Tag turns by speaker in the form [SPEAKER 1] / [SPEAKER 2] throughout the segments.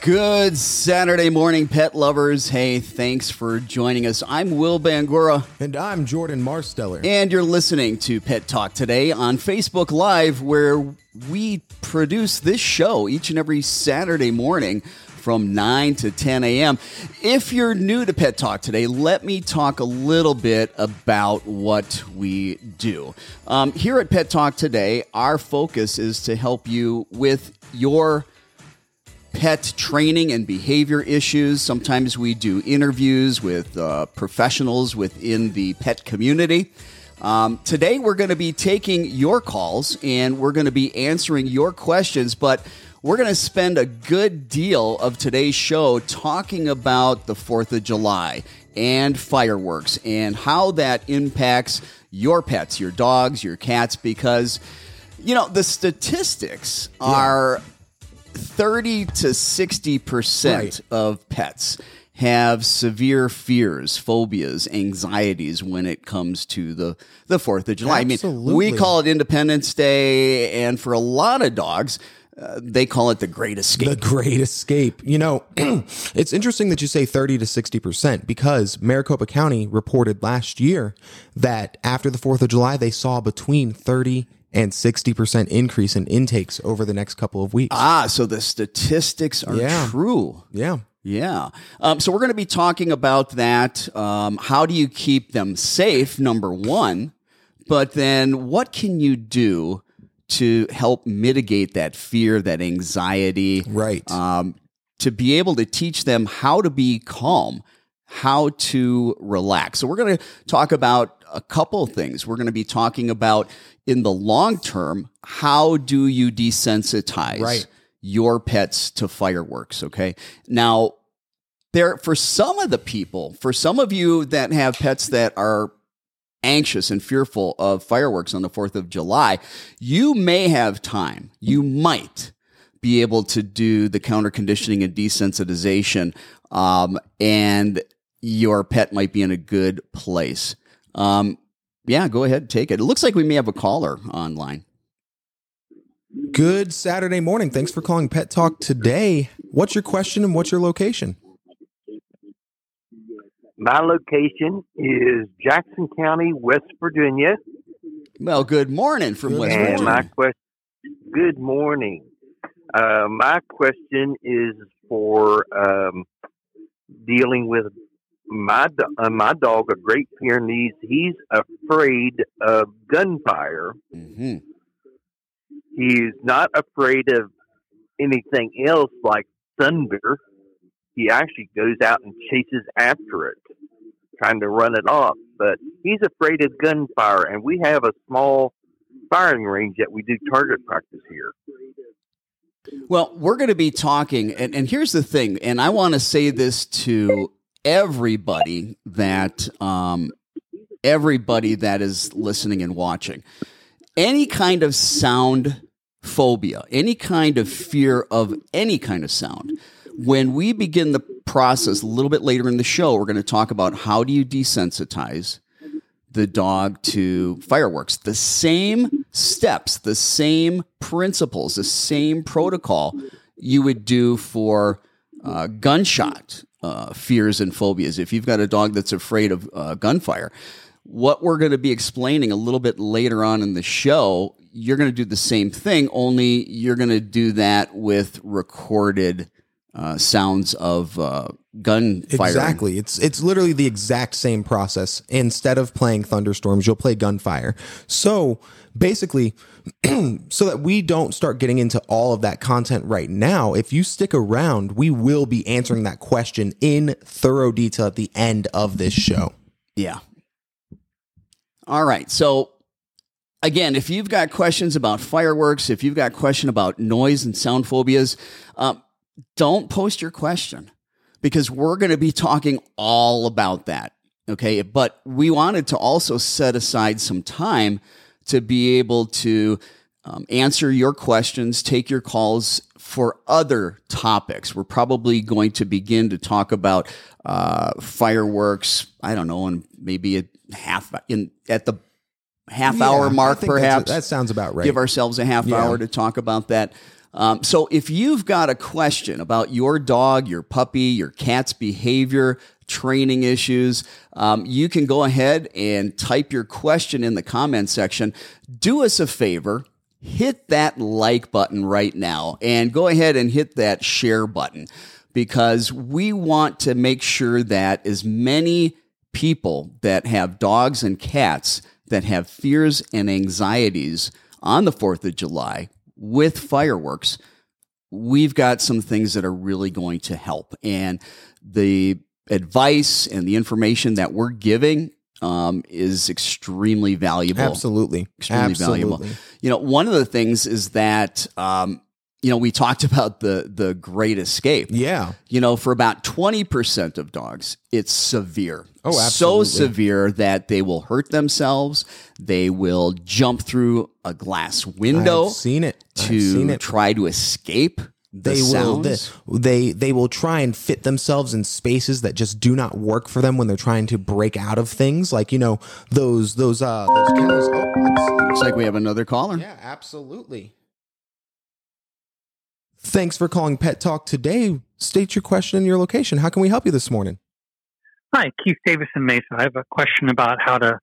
[SPEAKER 1] Good Saturday morning, pet lovers. Hey, thanks for joining us. I'm Will Bangura,
[SPEAKER 2] And I'm Jordan Marsteller.
[SPEAKER 1] and you're listening to Pet Talk today on Facebook Live, where we produce this show each and every Saturday morning from 9 to 10 a.m. If you're new to Pet Talk today, let me talk a little bit about what we do. Um, here at Pet Talk today, our focus is to help you with your pet training and behavior issues. Sometimes we do interviews with uh, professionals within the pet community. Um, today, we're going to be taking your calls and we're going to be answering your questions, but we're going to spend a good deal of today's show talking about the 4th of July and fireworks and how that impacts your pets, your dogs, your cats, because, you know, the statistics are 30 to 60%
[SPEAKER 2] Right.
[SPEAKER 1] of pets have severe fears, phobias, anxieties when it comes to the, the 4th of July. I mean, we call it Independence Day, and for a lot of dogs, uh, they call it the Great Escape.
[SPEAKER 2] The Great Escape. You know, it's interesting that you say 30 to 60% because Maricopa County reported last year that after the 4th of July, they saw between 30 and 60% increase in intakes over the next couple of weeks.
[SPEAKER 1] ah, so the statistics are
[SPEAKER 2] Yeah.
[SPEAKER 1] true.
[SPEAKER 2] yeah.
[SPEAKER 1] Yeah. Um, so we're going to be talking about that. Um, how do you keep them safe? Number one. But then what can you do to help mitigate that fear, that anxiety?
[SPEAKER 2] Right.
[SPEAKER 1] Um, to be able to teach them how to be calm, how to relax. So we're going to talk about a couple of things. We're going to be talking about in the long term, how do you desensitize
[SPEAKER 2] Right.
[SPEAKER 1] your pets to fireworks? Okay. Now, there for some of the people, for some of you that have pets that are anxious and fearful of fireworks on the 4th of July, you may have time. You might be able to do the counter conditioning and desensitization, um, and your pet might be in a good place. Um, yeah, go ahead, take it. It looks like we may have a caller online.
[SPEAKER 2] Good Saturday morning. Thanks for calling Pet Talk today. What's your question and what's your location?
[SPEAKER 3] My location is Jackson County, West Virginia.
[SPEAKER 1] Well, good morning from
[SPEAKER 2] Good
[SPEAKER 1] West
[SPEAKER 3] and
[SPEAKER 1] Virginia.
[SPEAKER 3] my question, good morning. Uh, my question is for um, dealing with my do- uh, my dog, a Great Pyrenees. He's afraid of gunfire.
[SPEAKER 1] hmm
[SPEAKER 3] He's not afraid of anything else like thunder. He actually goes out and chases after it, trying to run it off. But he's afraid of gunfire, and we have a small firing range that we do target practice here.
[SPEAKER 1] Well, we're going to be talking, and, and here's the thing, and I want to say this to everybody that um, everybody that is listening and watching. Any kind of sound phobia, any kind of fear of any kind of sound. When we begin the process a little bit later in the show, we're going to talk about how do you desensitize the dog to fireworks. The same steps, the same principles, the same protocol you would do for uh, gunshot uh, fears and phobias. If you've got a dog that's afraid of uh, gunfire, what we're going to be explaining a little bit later on in the show, you're going to do the same thing, only you're going to do that with recorded uh, sounds of uh, gun firing.
[SPEAKER 2] Exactly. It's it's literally the exact same process. Instead of playing thunderstorms, you'll play gunfire. So basically, so that we don't start getting into all of that content right now, if you stick around, we will be answering that question in thorough detail at the end of this show.
[SPEAKER 1] Yeah. All right. So again, if you've got questions about fireworks, if you've got question about noise and sound phobias, um, don't post your question because we're going to be talking all about that. Okay. But we wanted to also set aside some time to be able to um, answer your questions, take your calls for other topics. We're probably going to begin to talk about uh, fireworks. I don't know, and maybe a half in at the half
[SPEAKER 2] Yeah,
[SPEAKER 1] hour mark, perhaps.
[SPEAKER 2] that sounds about right.
[SPEAKER 1] Give ourselves a half
[SPEAKER 2] Yeah.
[SPEAKER 1] hour to talk about that. Um, so if you've got a question about your dog, your puppy, your cat's behavior, training issues, um, you can go ahead and type your question in the comment section. Do us a favor. Hit that like button right now and go ahead and hit that share button because we want to make sure that as many people that have dogs and cats that have fears and anxieties on the 4th of July with fireworks, we've got some things that are really going to help. And the advice and the information that we're giving um, is extremely valuable
[SPEAKER 2] Absolutely.
[SPEAKER 1] extremely
[SPEAKER 2] Absolutely.
[SPEAKER 1] valuable. You know, one of the things is that um, you know we talked about the the Great Escape.
[SPEAKER 2] Yeah.
[SPEAKER 1] You know, for about twenty percent of dogs, it's severe.
[SPEAKER 2] Oh, absolutely.
[SPEAKER 1] So severe that they will hurt themselves. They will jump through a glass window
[SPEAKER 2] I've seen it. I've seen
[SPEAKER 1] to
[SPEAKER 2] it.
[SPEAKER 1] try to escape the
[SPEAKER 2] they will
[SPEAKER 1] sounds.
[SPEAKER 2] they, they they will try and fit themselves in spaces that just do not work for them when they're trying to break out of things like you know those those uh those kennels oh,
[SPEAKER 1] Looks like we have another caller.
[SPEAKER 2] yeah absolutely thanks for calling pet talk today. State your question and your location. How can we help you this morning?
[SPEAKER 4] Hi, Keith Davison Mesa. I have a question about how to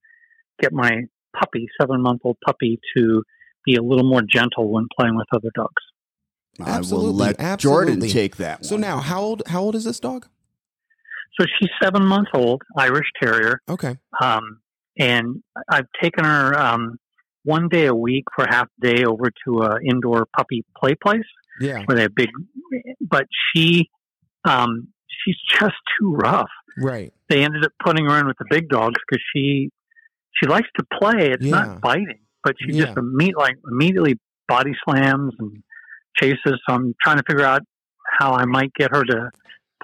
[SPEAKER 4] get my puppy, seven month old puppy, to be a little more gentle when playing with other dogs.
[SPEAKER 1] I will
[SPEAKER 2] Absolutely,
[SPEAKER 1] let Jordan take that.
[SPEAKER 2] so now how old how old is this dog?
[SPEAKER 4] So she's seven months old, Irish Terrier,
[SPEAKER 2] okay.
[SPEAKER 4] Um, and I've taken her um, one day a week for half a day over to a indoor puppy play place
[SPEAKER 2] yeah
[SPEAKER 4] they have big, but she um, she's just too rough.
[SPEAKER 2] right
[SPEAKER 4] They ended up putting her in with the big dogs because she she likes to play. It's
[SPEAKER 2] Yeah.
[SPEAKER 4] not biting, but she
[SPEAKER 2] Yeah.
[SPEAKER 4] just imme- like immediately body slams and chases. So I'm trying to figure out how I might get her to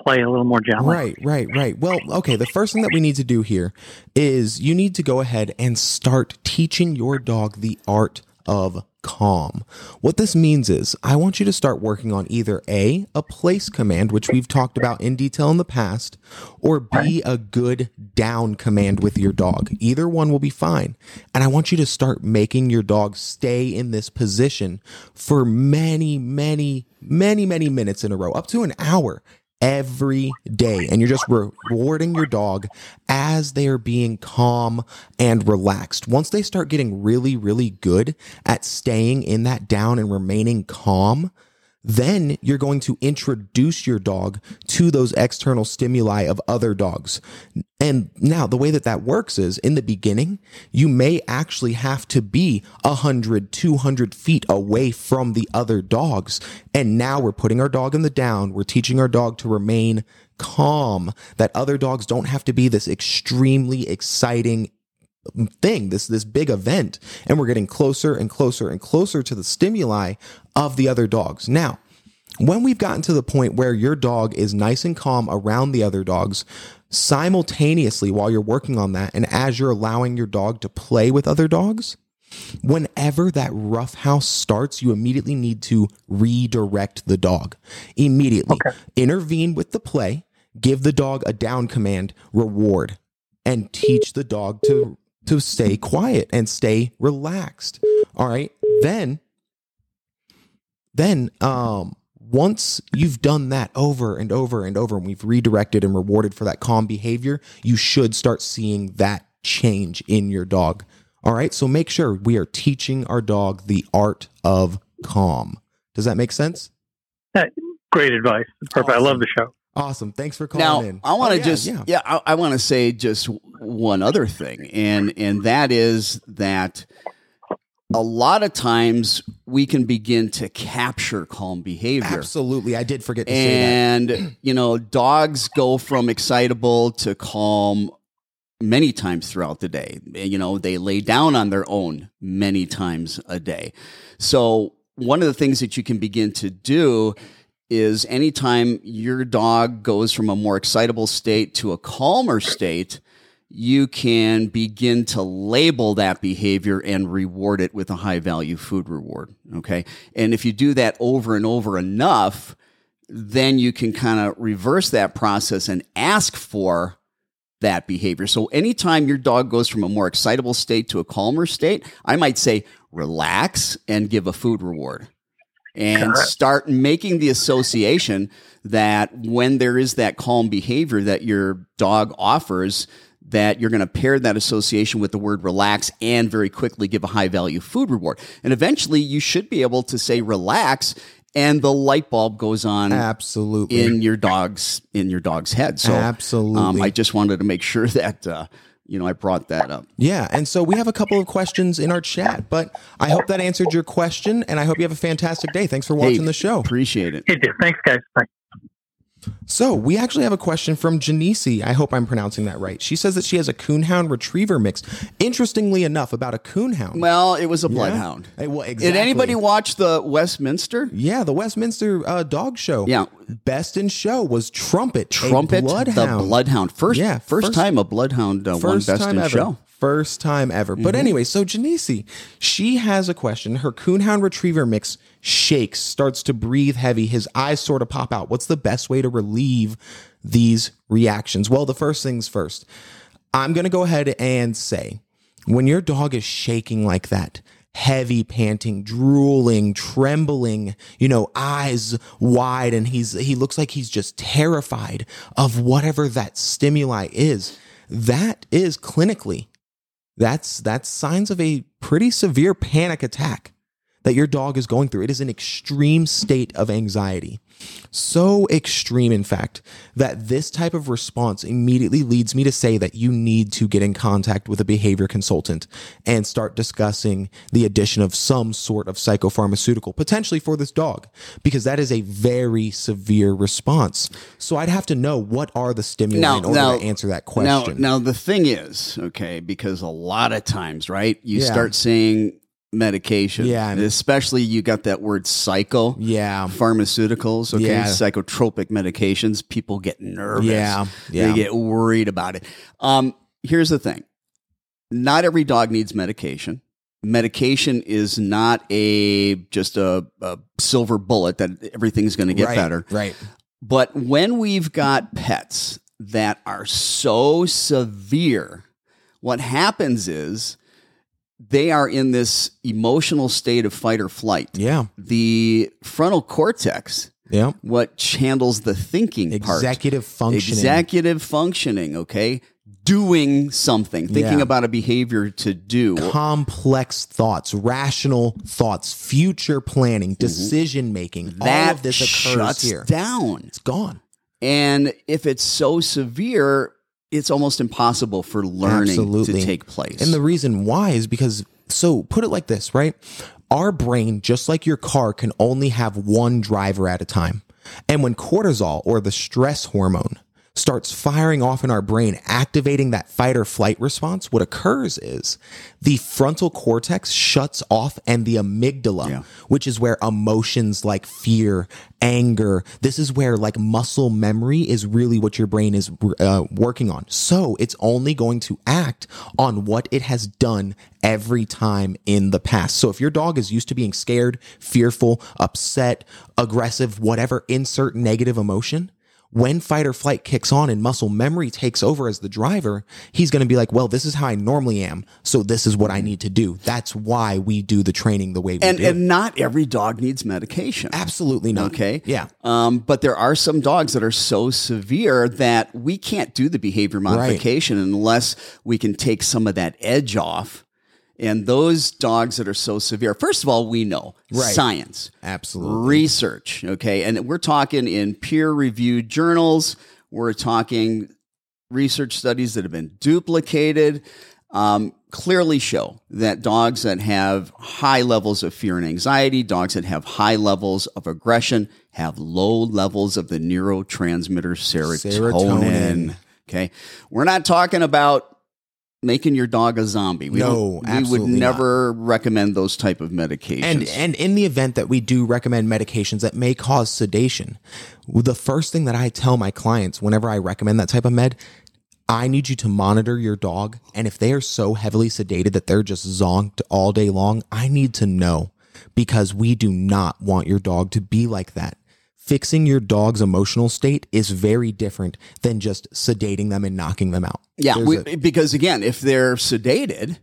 [SPEAKER 4] play a little more gently.
[SPEAKER 2] Right, right, right. Well, okay, the first thing that we need to do here is you need to go ahead and start teaching your dog the art of calm. What this means is I want you to start working on either A, a place command, which we've talked about in detail in the past, or B, a good down command with your dog. Either one will be fine. And I want you to start making your dog stay in this position for many, many, many, many minutes in a row, up to an hour every day and you're just rewarding your dog as they are being calm and relaxed. Once they start getting really, really good at staying in that down and remaining calm, then you're going to introduce your dog to those external stimuli of other dogs. And now the way that that works is in the beginning, you may actually have to be 100, 200 feet away from the other dogs. And now we're putting our dog in the down. We're teaching our dog to remain calm, that other dogs don't have to be this extremely exciting thing, this this big event, and we're getting closer and closer and closer to the stimuli of the other dogs. Now, when we've gotten to the point where your dog is nice and calm around the other dogs, simultaneously while you're working on that, and as you're allowing your dog to play with other dogs, whenever that rough house starts, you immediately need to redirect the dog. Immediately intervene with the play, give the dog a down command, reward, and teach the dog to to stay quiet and stay relaxed. All right. Then then um once you've done that over and over and over and we've redirected and rewarded for that calm behavior, you should start seeing that change in your dog. All right? So make sure we are teaching our dog the art of calm. Does that make sense?
[SPEAKER 4] Great advice. Perfect. I love the show.
[SPEAKER 2] Awesome. Thanks for calling
[SPEAKER 1] now
[SPEAKER 2] in.
[SPEAKER 1] I want to
[SPEAKER 2] Oh, yeah,
[SPEAKER 1] just
[SPEAKER 2] yeah.
[SPEAKER 1] yeah, I, I want to say just one other thing, and and that is that a lot of times we can begin to capture calm behavior.
[SPEAKER 2] Absolutely. I did forget to say that.
[SPEAKER 1] And you know, dogs go from excitable to calm many times throughout the day. You know, they lay down on their own many times a day. So, one of the things that you can begin to do is anytime your dog goes from a more excitable state to a calmer state, you can begin to label that behavior and reward it with a high value food reward. Okay. And if you do that over and over enough, then you can kind of reverse that process and ask for that behavior. So anytime your dog goes from a more excitable state to a calmer state, I might say relax and give a food reward and start making the association that when there is that calm behavior that your dog offers that you're going to pair that association with the word relax and very quickly give a high value food reward. And eventually you should be able to say relax and the light bulb goes on
[SPEAKER 2] Absolutely.
[SPEAKER 1] in your dog's in your dog's head. So
[SPEAKER 2] Absolutely.
[SPEAKER 1] um, I just wanted to make sure that uh, you know I brought that up.
[SPEAKER 2] Yeah, and so we have a couple of questions in our chat, but I hope that answered your question, and I hope you have a fantastic day. Thanks for watching
[SPEAKER 1] Hey,
[SPEAKER 2] the show.
[SPEAKER 1] Appreciate it.
[SPEAKER 4] It did. Thanks, guys. Bye.
[SPEAKER 2] So we actually have a question from Janice. I hope I'm pronouncing that right. She says that she has a coonhound retriever mix. Interestingly enough, about a coonhound.
[SPEAKER 1] Well, it was a bloodhound.
[SPEAKER 2] Hey, well,
[SPEAKER 1] Did anybody watch the Westminster?
[SPEAKER 2] Yeah, the Westminster uh, Dog Show.
[SPEAKER 1] Yeah.
[SPEAKER 2] best in show was Trumpet.
[SPEAKER 1] Trumpet, the
[SPEAKER 2] bloodhound.
[SPEAKER 1] bloodhound. First,
[SPEAKER 2] Yeah,
[SPEAKER 1] first,
[SPEAKER 2] first-
[SPEAKER 1] time a bloodhound uh, won best in
[SPEAKER 2] ever.
[SPEAKER 1] show.
[SPEAKER 2] First time ever. But mm-hmm. anyway, so Janice, she has a question. Her coonhound retriever mix shakes, starts to breathe heavy. His eyes sort of pop out. What's the best way to relieve these reactions? Well, the first things first. I'm going to go ahead and say when your dog is shaking like that, heavy panting, drooling, trembling, you know, eyes wide and he's he looks like he's just terrified of whatever that stimuli is. That is clinically that's that's signs of a pretty severe panic attack that your dog is going through. It is an extreme state of anxiety. So extreme, in fact, that this type of response immediately leads me to say that you need to get in contact with a behavior consultant and start discussing the addition of some sort of psychopharmaceutical, potentially for this dog, because that is a very severe response. So I'd have to know what are the stimuli in order to answer that question.
[SPEAKER 1] Now, now the thing is, okay, because a lot of times, right, you
[SPEAKER 2] Yeah.
[SPEAKER 1] start saying medication.
[SPEAKER 2] Yeah, and-
[SPEAKER 1] especially you got that word psycho.
[SPEAKER 2] Yeah.
[SPEAKER 1] Pharmaceuticals, okay,
[SPEAKER 2] Yeah.
[SPEAKER 1] psychotropic medications. People get nervous.
[SPEAKER 2] Yeah, yeah.
[SPEAKER 1] They get worried about it. Um, here's the thing. Not every dog needs medication. Medication is not a just a, a silver bullet that everything's going to get
[SPEAKER 2] right,
[SPEAKER 1] better.
[SPEAKER 2] Right.
[SPEAKER 1] But when we've got pets that are so severe, what happens is they are in this emotional state of fight or flight.
[SPEAKER 2] Yeah.
[SPEAKER 1] The frontal cortex,
[SPEAKER 2] Yeah.
[SPEAKER 1] what handles the thinking part,
[SPEAKER 2] Executive functioning.
[SPEAKER 1] executive functioning, okay? Doing something, thinking
[SPEAKER 2] Yeah.
[SPEAKER 1] about a behavior to do.
[SPEAKER 2] complex thoughts, rational thoughts, future planning, decision making.
[SPEAKER 1] Mm-hmm. that
[SPEAKER 2] all of this occurs
[SPEAKER 1] shuts
[SPEAKER 2] here.
[SPEAKER 1] down.
[SPEAKER 2] It's gone.
[SPEAKER 1] And if it's so severe, it's almost impossible for learning
[SPEAKER 2] Absolutely.
[SPEAKER 1] to take place.
[SPEAKER 2] And the reason why is because, so put it like this, right? Our brain, just like your car, can only have one driver at a time. And when cortisol or the stress hormone starts firing off in our brain, activating that fight or flight response, what occurs is the frontal cortex shuts off and the amygdala,
[SPEAKER 1] Yeah.
[SPEAKER 2] which is where emotions like fear, anger, this is where like muscle memory is really what your brain is uh, working on. So it's only going to act on what it has done every time in the past. So if your dog is used to being scared, fearful, upset, aggressive, whatever, insert negative emotion, when fight or flight kicks on and muscle memory takes over as the driver, he's going to be like, well, this is how I normally am. So this is what I need to do. That's why we do the training the way we
[SPEAKER 1] and
[SPEAKER 2] do.
[SPEAKER 1] and not every dog needs medication.
[SPEAKER 2] Absolutely not.
[SPEAKER 1] Okay.
[SPEAKER 2] Yeah.
[SPEAKER 1] Um, but there are some dogs that are so severe that we can't do the behavior modification unless we can take some of that edge off. And those dogs that are so severe, first of all, we know
[SPEAKER 2] Right.
[SPEAKER 1] science,
[SPEAKER 2] Absolutely.
[SPEAKER 1] research. Okay. And we're talking in peer reviewed journals, we're talking research studies that have been duplicated. Um, clearly show that dogs that have high levels of fear and anxiety, dogs that have high levels of aggression, have low levels of the neurotransmitter serotonin.
[SPEAKER 2] Serotonin.
[SPEAKER 1] Okay. We're not talking about making your dog a zombie. We
[SPEAKER 2] No,
[SPEAKER 1] we would
[SPEAKER 2] absolutely not.
[SPEAKER 1] never recommend those type of medications.
[SPEAKER 2] And and in the event that we do recommend medications that may cause sedation, the first thing that I tell my clients whenever I recommend that type of med, I need you to monitor your dog, and if they are so heavily sedated that they're just zonked all day long, I need to know because we do not want your dog to be like that. Fixing your dog's emotional state is very different than just sedating them and knocking them out.
[SPEAKER 1] yeah, we,
[SPEAKER 2] a-
[SPEAKER 1] because again, if they're sedated,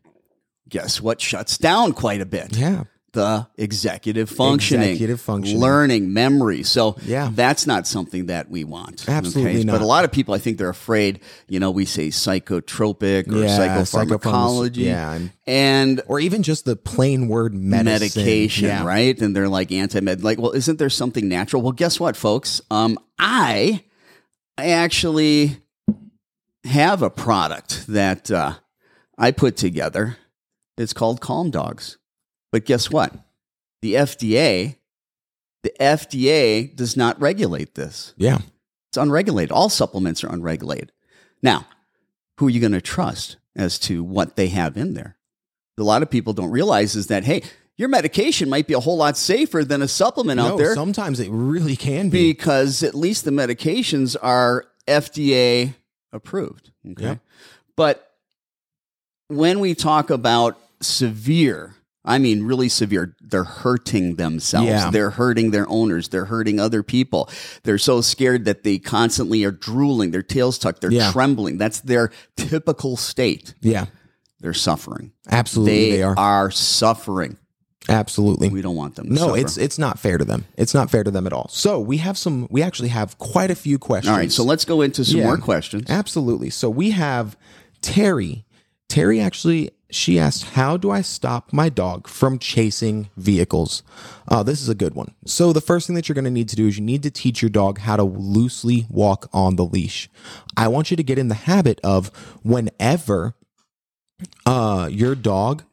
[SPEAKER 1] guess what shuts down quite a bit?
[SPEAKER 2] yeah.
[SPEAKER 1] The executive functioning,
[SPEAKER 2] Executive functioning.
[SPEAKER 1] learning, memory. So
[SPEAKER 2] Yeah.
[SPEAKER 1] that's not something that we want.
[SPEAKER 2] Absolutely
[SPEAKER 1] But
[SPEAKER 2] not.
[SPEAKER 1] a lot of people, I think they're afraid. You know, we say psychotropic or
[SPEAKER 2] Yeah,
[SPEAKER 1] psychopharmacology,
[SPEAKER 2] yeah, and- Or even just the plain word medicine.
[SPEAKER 1] medication,
[SPEAKER 2] Yeah.
[SPEAKER 1] right? And they're like anti-med. Like, well, isn't there something natural? Well, guess what, folks? Um, I, I actually have a product that uh, I put together. It's called Calm Dogs. But guess what? The FDA, the FDA does not regulate this.
[SPEAKER 2] Yeah.
[SPEAKER 1] It's unregulated. All supplements are unregulated. Now, who are you going to trust as to what they have in there? A lot of people don't realize is that, hey, your medication might be a whole lot safer than a supplement out there
[SPEAKER 2] sometimes it really can be.
[SPEAKER 1] because at least the medications are FDA approved. Okay. But when we talk about severe, I mean really severe, they're hurting themselves.
[SPEAKER 2] Yeah.
[SPEAKER 1] They're hurting their owners. They're hurting other people. They're so scared that they constantly are drooling, their tails tucked, they're
[SPEAKER 2] Yeah.
[SPEAKER 1] trembling. That's their typical state.
[SPEAKER 2] Yeah.
[SPEAKER 1] They're suffering.
[SPEAKER 2] Absolutely,
[SPEAKER 1] they,
[SPEAKER 2] they, are.
[SPEAKER 1] are suffering.
[SPEAKER 2] Absolutely.
[SPEAKER 1] We don't want them to
[SPEAKER 2] no,
[SPEAKER 1] suffer.
[SPEAKER 2] it's it's not fair to them. It's not fair to them at all. So we have some. We actually have quite a few questions.
[SPEAKER 1] All right, so let's go into some
[SPEAKER 2] Yeah.
[SPEAKER 1] more questions.
[SPEAKER 2] Absolutely. So we have Terry. Terry actually, she asked, How do I stop my dog from chasing vehicles? Uh, this is a good one. So, the first thing that you're going to need to do is you need to teach your dog how to loosely walk on the leash. I want you to get in the habit of whenever uh, your dog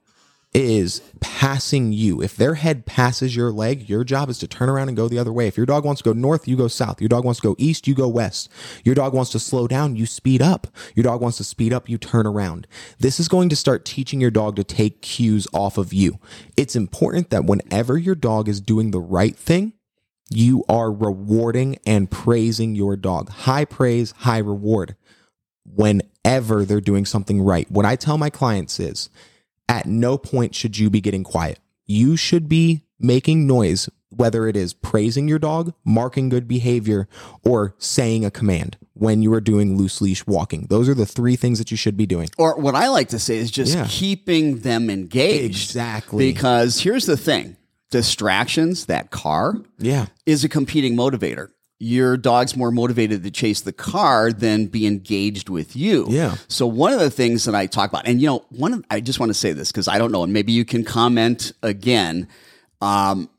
[SPEAKER 2] is passing you. If their head passes your leg, your job is to turn around and go the other way. If your dog wants to go north, you go south. Your dog wants to go east, you go west. Your dog wants to slow down, you speed up. Your dog wants to speed up, you turn around. This is going to start teaching your dog to take cues off of you. It's important that whenever your dog is doing the right thing, you are rewarding and praising your dog. High praise, high reward whenever they're doing something right. What I tell my clients is at no point should you be getting quiet. You should be making noise, whether it is praising your dog, marking good behavior, or saying a command when you are doing loose leash walking. Those are the three things that you should be doing.
[SPEAKER 1] Or what I like to say is just
[SPEAKER 2] Yeah.
[SPEAKER 1] keeping them engaged.
[SPEAKER 2] Exactly.
[SPEAKER 1] Because here's the thing distractions, that car,
[SPEAKER 2] Yeah.
[SPEAKER 1] is a competing motivator. Your dog's more motivated to chase the car than be engaged with you.
[SPEAKER 2] Yeah.
[SPEAKER 1] So one of the things that I talk about, and you know, one of, I just want to say this because I don't know, and maybe you can comment again. Um,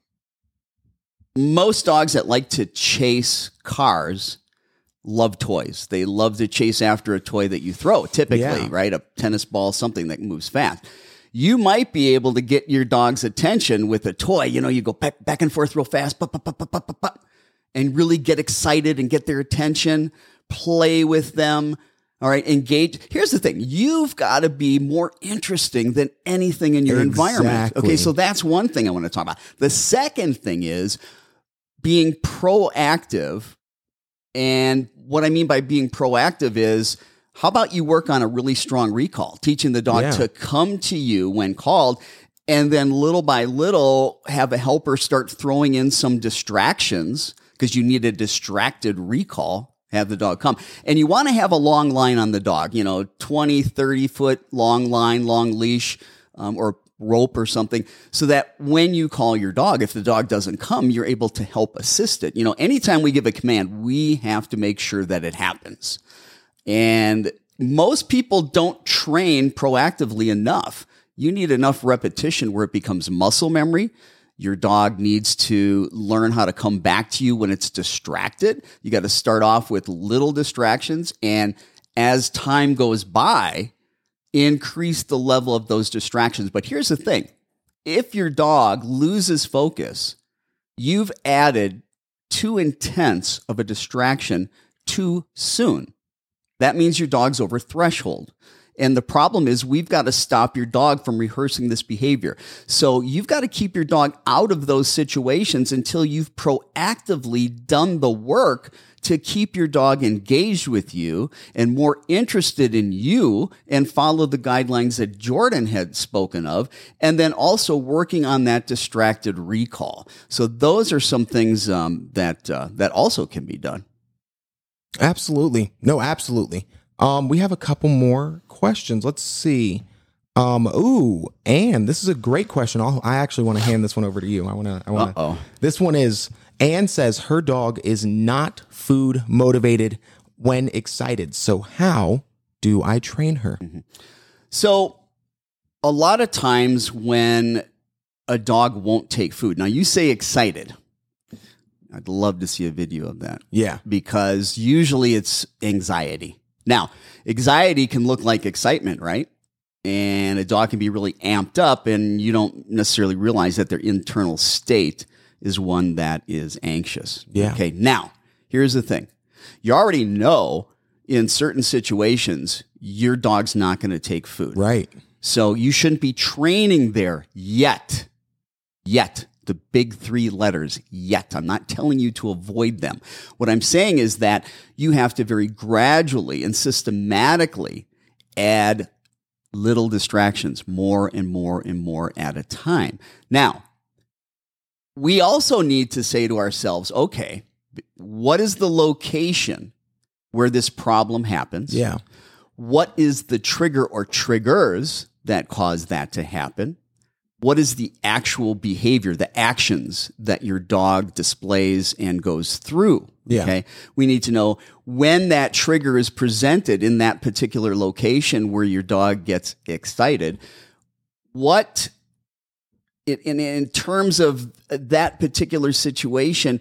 [SPEAKER 1] most dogs that like to chase cars love toys. They love to chase after a toy that you throw, typically,
[SPEAKER 2] Yeah.
[SPEAKER 1] right? A tennis ball, something that moves fast. You might be able to get your dog's attention with a toy. You know, you go back, back and forth real fast, pop, pop, pop, pop, pop, pop, pop, and really get excited and get their attention, play with them. All right, engage. Here's the thing you've got to be more interesting than anything in your environment. Okay, so that's one thing I want to talk about. The second thing is being proactive. And what I mean by being proactive is how about you work on a really strong recall, teaching the dog
[SPEAKER 2] Yeah.
[SPEAKER 1] to come to you when called, and then little by little have a helper start throwing in some distractions because you need a distracted recall. Have the dog come. And you want to have a long line on the dog, you know, 20, 30 foot long line, long leash, um, or rope or something so that when you call your dog, if the dog doesn't come, you're able to help assist it. You know, anytime we give a command, we have to make sure that it happens. And most people don't train proactively enough. You need enough repetition where it becomes muscle memory. Your dog needs to learn how to come back to you when it's distracted. You got to start off with little distractions. And as time goes by, increase the level of those distractions. But here's the thing if your dog loses focus, you've added too intense of a distraction too soon. That means your dog's over threshold. And the problem is we've got to stop your dog from rehearsing this behavior. So you've got to keep your dog out of those situations until you've proactively done the work to keep your dog engaged with you and more interested in you and follow the guidelines that Jordan had spoken of. And then also working on that distracted recall. So those are some things um, that, uh, that also can be done.
[SPEAKER 2] Absolutely. No, absolutely. Um, we have a couple more questions. Let's see. Um, ooh, and this is a great question. I'll, I actually want to hand this one over to you. I want to, I want to, this one is, Anne says her dog is not food motivated when excited. So how do I train her?
[SPEAKER 1] So, a lot of times when a dog won't take food, now you say excited. I'd love to see a video of that
[SPEAKER 2] Yeah.
[SPEAKER 1] because usually it's anxiety. Now, anxiety can look like excitement, right? And a dog can be really amped up, and you don't necessarily realize that their internal state is one that is anxious.
[SPEAKER 2] Yeah.
[SPEAKER 1] Okay. Now, here's the thing you already know in certain situations, your dog's not going to take food.
[SPEAKER 2] Right.
[SPEAKER 1] So you shouldn't be training there yet. Yet. The big three letters, yet. I'm not telling you to avoid them. What I'm saying is that you have to very gradually and systematically add little distractions, more and more and more at a time. Now, we also need to say to ourselves, okay, what is the location where this problem happens?
[SPEAKER 2] Yeah.
[SPEAKER 1] what is the trigger or triggers that cause that to happen? What is the actual behavior, the actions that your dog displays and goes through?
[SPEAKER 2] Yeah.
[SPEAKER 1] Okay. We need to know when that trigger is presented in that particular location where your dog gets excited. What, in, in, in terms of that particular situation,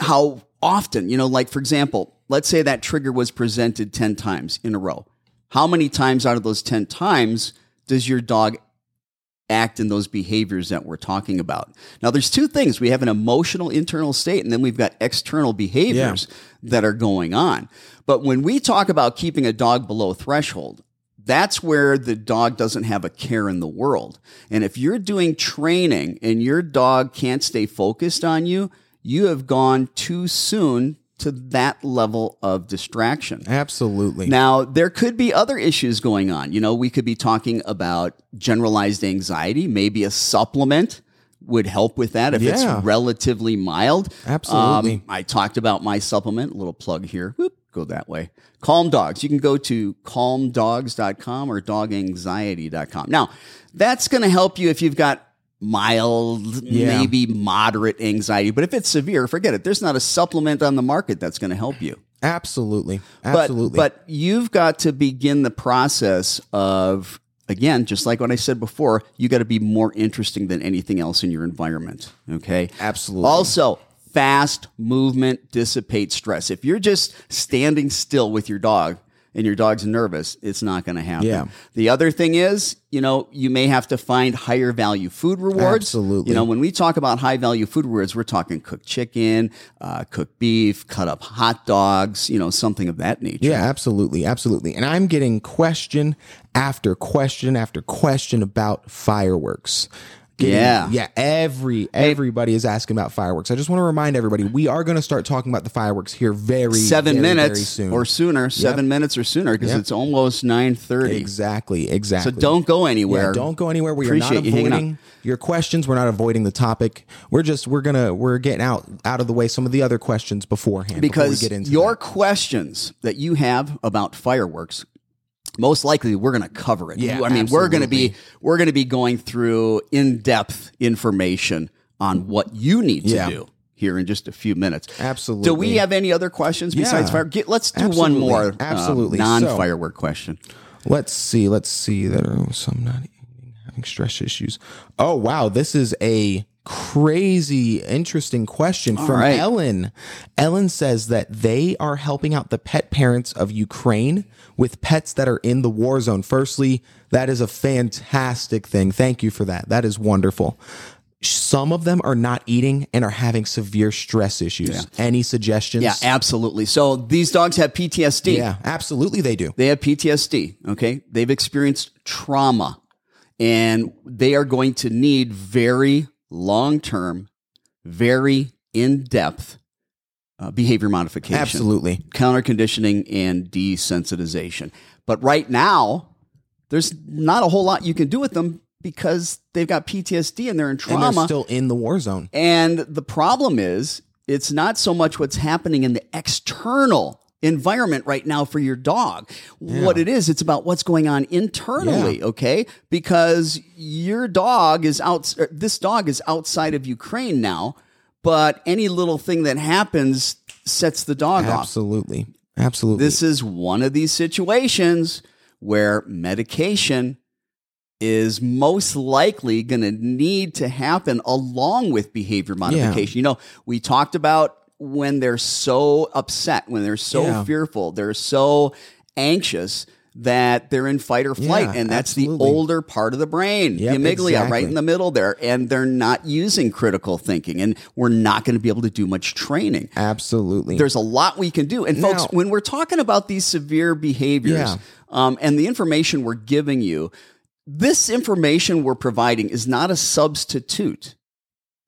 [SPEAKER 1] how often, you know, like for example, let's say that trigger was presented 10 times in a row. How many times out of those 10 times does your dog act in those behaviors that we're talking about? Now, there's two things. We have an emotional internal state, and then we've got external behaviors that are going on. But when we talk about keeping a dog below threshold, that's where the dog doesn't have a care in the world. And if you're doing training and your dog can't stay focused on you, you have gone too soon to that level of distraction.
[SPEAKER 2] Absolutely.
[SPEAKER 1] Now, there could be other issues going on. You know, we could be talking about generalized anxiety. Maybe a supplement would help with that if
[SPEAKER 2] Yeah.
[SPEAKER 1] it's relatively mild.
[SPEAKER 2] Absolutely.
[SPEAKER 1] Um, I talked about my supplement, a little plug here. Whoop, go that way. Calm Dogs. You can go to calmdogs.com or doganxiety.com. Now, that's going to help you if you've got mild,
[SPEAKER 2] Yeah.
[SPEAKER 1] maybe moderate anxiety. But if it's severe, forget it. There's not a supplement on the market that's going to help you.
[SPEAKER 2] Absolutely.
[SPEAKER 1] But,
[SPEAKER 2] Absolutely.
[SPEAKER 1] but you've got to begin the process of, again, just like what I said before, you got to be more interesting than anything else in your environment. Okay.
[SPEAKER 2] Absolutely.
[SPEAKER 1] Also, fast movement dissipates stress. If you're just standing still with your dog, and your dog's nervous, it's not going to happen.
[SPEAKER 2] Yeah.
[SPEAKER 1] The other thing is, you know, you may have to find higher value food rewards.
[SPEAKER 2] Absolutely.
[SPEAKER 1] You know, when we talk about high value food rewards, we're talking cooked chicken, uh, cooked beef, cut up hot dogs, you know, something of that nature.
[SPEAKER 2] Yeah, absolutely, absolutely. And I'm getting question after question after question about fireworks. Getting-
[SPEAKER 1] Yeah.
[SPEAKER 2] yeah. Every everybody is asking about fireworks. I just want to remind everybody we are going to start talking about the fireworks here very
[SPEAKER 1] Seven
[SPEAKER 2] very,
[SPEAKER 1] minutes
[SPEAKER 2] very soon.
[SPEAKER 1] or sooner, seven minutes or sooner, because
[SPEAKER 2] Yep.
[SPEAKER 1] it's almost nine thirty.
[SPEAKER 2] exactly, Exactly.
[SPEAKER 1] So don't go anywhere.
[SPEAKER 2] Yeah, don't go anywhere. We are not
[SPEAKER 1] Appreciate you
[SPEAKER 2] avoiding your questions. We're not avoiding the topic. We're just we're gonna we're getting out out of the way some of the other questions beforehand before we
[SPEAKER 1] because
[SPEAKER 2] get into
[SPEAKER 1] your
[SPEAKER 2] that.
[SPEAKER 1] questions that you have about fireworks most likely we're going to cover it
[SPEAKER 2] Yeah,
[SPEAKER 1] i mean we're going to be we're going to be going through in-depth information on what you need to
[SPEAKER 2] Yeah.
[SPEAKER 1] do here in just a few minutes
[SPEAKER 2] Absolutely.
[SPEAKER 1] do we have any other questions besides
[SPEAKER 2] Yeah.
[SPEAKER 1] fire Get, let's do
[SPEAKER 2] Absolutely.
[SPEAKER 1] one more uh,
[SPEAKER 2] Absolutely.
[SPEAKER 1] non-firework question
[SPEAKER 2] Let's see. Let's see. There are some not having stress issues. Oh wow, this is a crazy interesting question from
[SPEAKER 1] right.
[SPEAKER 2] Ellen. Ellen says that they are helping out the pet parents of Ukraine with pets that are in the war zone. Firstly, that is a fantastic thing. Thank you for that. That is wonderful. some of them are not eating and are having severe stress issues.
[SPEAKER 1] Yeah.
[SPEAKER 2] Any suggestions?
[SPEAKER 1] Yeah, absolutely. So these dogs have PTSD.
[SPEAKER 2] Yeah, absolutely they do.
[SPEAKER 1] They have PTSD. Okay. They've experienced trauma and they are going to need very long term, very in depth uh, behavior modification.
[SPEAKER 2] Absolutely.
[SPEAKER 1] Counter conditioning and desensitization. But right now, there's not a whole lot you can do with them because they've got PTSD and they're in
[SPEAKER 2] And
[SPEAKER 1] trauma.
[SPEAKER 2] they're still in the war zone.
[SPEAKER 1] And the problem is, it's not so much what's happening in the external environment right now for your dog. What it is, it's about what's going on internally, okay? Because your dog is out, this dog is outside of Ukraine now, but any little thing that happens sets the dog off.
[SPEAKER 2] Absolutely. Absolutely.
[SPEAKER 1] This is one of these situations where medication is most likely going to need to happen along with behavior modification. You know, we talked about when they're so upset, when they're so
[SPEAKER 2] Yeah.
[SPEAKER 1] fearful, they're so anxious that they're in fight or flight.
[SPEAKER 2] Yeah,
[SPEAKER 1] and that's
[SPEAKER 2] absolutely.
[SPEAKER 1] the older part of the brain,
[SPEAKER 2] Yep,
[SPEAKER 1] the amygdala,
[SPEAKER 2] exactly.
[SPEAKER 1] right in the middle there. And they're not using critical thinking. And we're not going to be able to do much training
[SPEAKER 2] Absolutely.
[SPEAKER 1] there's a lot we can do. And folks, when we're talking about these severe behaviors
[SPEAKER 2] Yeah.
[SPEAKER 1] um, and the information we're giving you, this information we're providing is not a substitute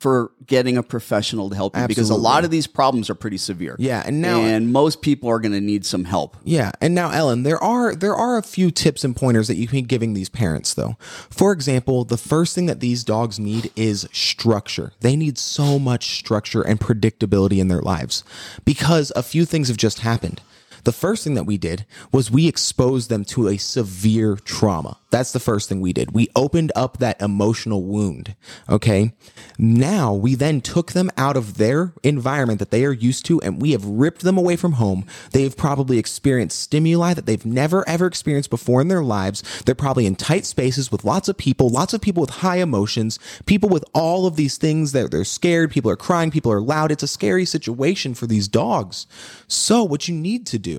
[SPEAKER 1] for getting a professional to help you because a lot of these problems are pretty severe.
[SPEAKER 2] Yeah, and now-
[SPEAKER 1] and most people are going to need some help.
[SPEAKER 2] Yeah, and now Ellen, there are there are a few tips and pointers that you can be giving these parents though. For example, the first thing that these dogs need is structure. They need so much structure and predictability in their lives because a few things have just happened. The first thing that we did was we exposed them to a severe trauma. That's the first thing we did. We opened up that emotional wound. Okay. Now we then took them out of their environment that they are used to and we have ripped them away from home. They've probably experienced stimuli that they've never ever experienced before in their lives. They're probably in tight spaces with lots of people, lots of people with high emotions, people with all of these things that they're scared, people are crying, people are loud. It's a scary situation for these dogs. So what you need to do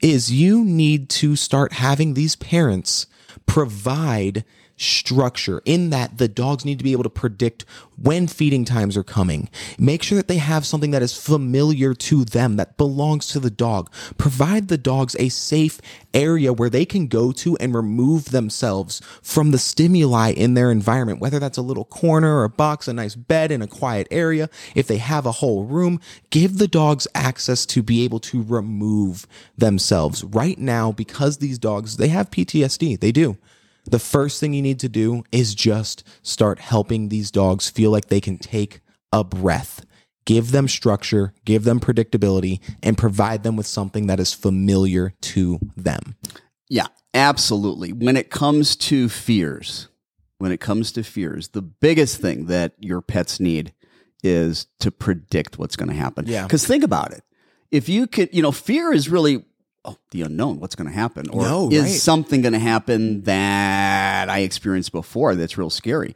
[SPEAKER 2] is you need to start having these parents provide structure in that the dogs need to be able to predict when feeding times are coming. Make sure that they have something that is familiar to them, that belongs to the dog. Provide the dogs a safe area where they can go to and remove themselves from the stimuli in their environment, whether that's a little corner or a box, a nice bed in a quiet area. If they have a whole room, give the dogs access to be able to remove themselves. Right now, because these dogs, they have PTSD. They do. The first thing you need to do is just start helping these dogs feel like they can take a breath. Give them structure, give them predictability, and provide them with something that is familiar to them.
[SPEAKER 1] Yeah, absolutely. When it comes to fears, when it comes to fears, the biggest thing that your pets need is to predict what's going to happen.
[SPEAKER 2] Yeah.
[SPEAKER 1] Because think about it. If you could, you know, fear is really oh, the unknown, what's going to happen? Or
[SPEAKER 2] No,
[SPEAKER 1] is
[SPEAKER 2] right.
[SPEAKER 1] something going to happen that I experienced before that's real scary?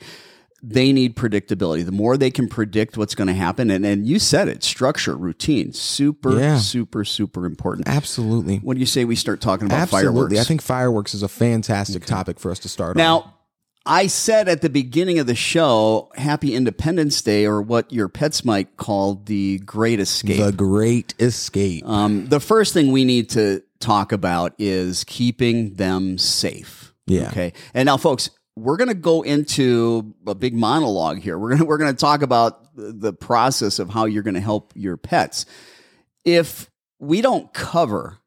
[SPEAKER 1] They need predictability. The more they can predict what's going to happen, and, and you said it, structure, routine, super,
[SPEAKER 2] Yeah.
[SPEAKER 1] super, super important.
[SPEAKER 2] Absolutely.
[SPEAKER 1] What do you say we start talking about
[SPEAKER 2] Absolutely.
[SPEAKER 1] fireworks?
[SPEAKER 2] I think fireworks is a fantastic topic for us to start on.
[SPEAKER 1] I said at the beginning of the show, Happy Independence Day, or what your pets might call the Great Escape.
[SPEAKER 2] The Great Escape.
[SPEAKER 1] um, the first thing we need to talk about is keeping them safe.
[SPEAKER 2] Yeah.
[SPEAKER 1] Okay. And now, folks, we're going to go into a big monologue here. We're going to, we're going to talk about the the process of how you're going to help your pets. If we don't cover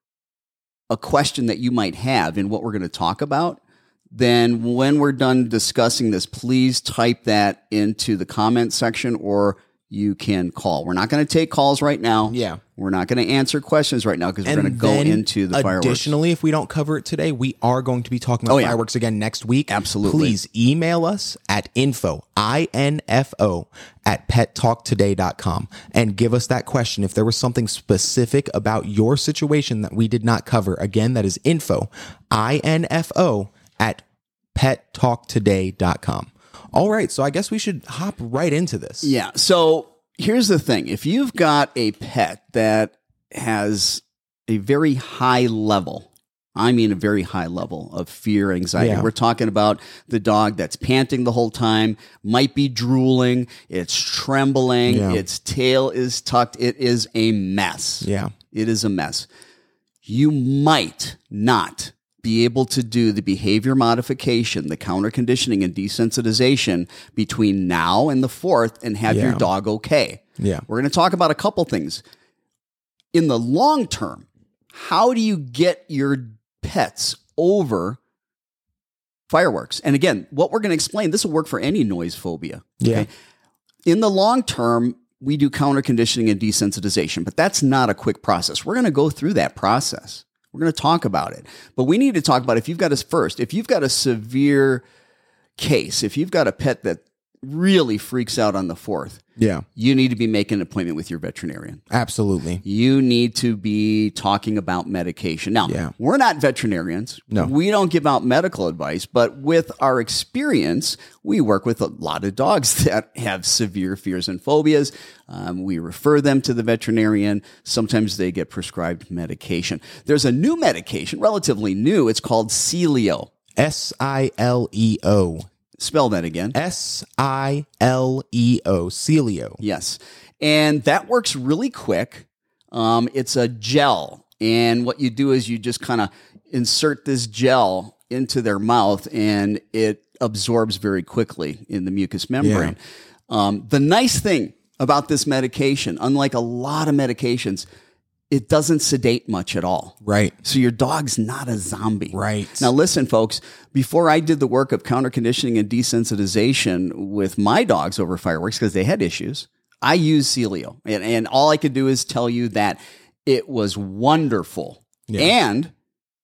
[SPEAKER 1] a question that you might have in what we're going to talk about, then when we're done discussing this, please type that into the comment section or you can call. We're not going to take calls right now.
[SPEAKER 2] Yeah.
[SPEAKER 1] We're not going to answer questions right now because we're going to go into the fireworks.
[SPEAKER 2] Additionally, if we don't cover it today, we are going to be talking about
[SPEAKER 1] Oh, yeah.
[SPEAKER 2] fireworks again next week.
[SPEAKER 1] Absolutely.
[SPEAKER 2] Please email us at info, I-N-F-O, at pettalktoday.com and give us that question. If there was something specific about your situation that we did not cover, again, that is info, I-N-F-O, at pettalktoday.com. All right, so I guess we should hop right into this.
[SPEAKER 1] Yeah. So here's the thing if you've got a pet that has a very high level I mean a very high level of fear, anxiety.
[SPEAKER 2] Yeah.
[SPEAKER 1] We're talking about the dog that's panting the whole time, might be drooling, it's trembling,
[SPEAKER 2] Yeah.
[SPEAKER 1] its tail is tucked. It is a mess.
[SPEAKER 2] Yeah.
[SPEAKER 1] It is a mess. You might not be able to do the behavior modification, the counter conditioning and desensitization between now and the fourth and have your dog okay.
[SPEAKER 2] Yeah.
[SPEAKER 1] We're going to talk about a couple things. In the long term, how do you get your pets over fireworks? And again, what we're going to explain, this will work for any noise phobia.
[SPEAKER 2] Yeah.
[SPEAKER 1] In the long term, we do counter conditioning and desensitization, but that's not a quick process. We're going to go through that process. We're going to talk about it. But we need to talk about if you've got a first, if you've got a severe case, if you've got a pet that really freaks out on the fourth,
[SPEAKER 2] Yeah.
[SPEAKER 1] you need to be making an appointment with your veterinarian.
[SPEAKER 2] Absolutely.
[SPEAKER 1] You need to be talking about medication. Now,
[SPEAKER 2] Yeah.
[SPEAKER 1] we're not veterinarians.
[SPEAKER 2] No.
[SPEAKER 1] We don't give out medical advice, but with our experience, we work with a lot of dogs that have severe fears and phobias. Um, we refer them to the veterinarian. Sometimes they get prescribed medication. There's a new medication, relatively new. It's called Sileo.
[SPEAKER 2] S I L E O.
[SPEAKER 1] Spell that again.
[SPEAKER 2] S I L E O. Sileo.
[SPEAKER 1] Yes. And that works really quick. Um, it's a gel. And what you do is you just kind of insert this gel into their mouth and it absorbs very quickly in the mucous membrane. Um, the nice thing about this medication, unlike a lot of medications, it doesn't sedate much at all.
[SPEAKER 2] Right.
[SPEAKER 1] So your dog's not a zombie.
[SPEAKER 2] Right.
[SPEAKER 1] Now, listen, folks, before I did the work of counter conditioning and desensitization with my dogs over fireworks because they had issues, I used Sileo. And, and all I could do is tell you that it was wonderful.
[SPEAKER 2] Yeah.
[SPEAKER 1] And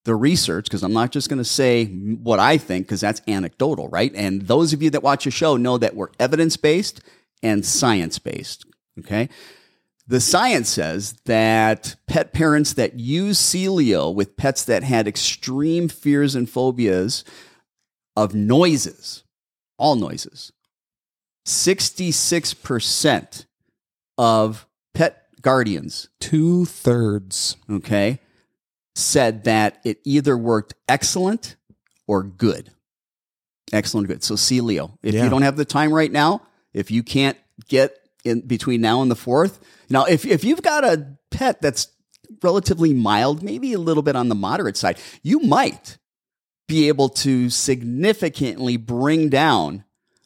[SPEAKER 1] the research, because I'm not just going to say what I think, because that's anecdotal, right? And those of you that watch the show know that we're evidence based and science based. Okay. The science says that pet parents that use Sileo with pets that had extreme fears and phobias of noises, all noises, 66% of pet guardians,
[SPEAKER 2] Two thirds.
[SPEAKER 1] okay, said that it either worked excellent or good. Excellent, good. So Sileo, if
[SPEAKER 2] Yeah.
[SPEAKER 1] you don't have the time right now, if you can't get in between now and the fourth, now if if you've got a pet that's relatively mild, maybe a little bit on the moderate side, you might be able to significantly bring down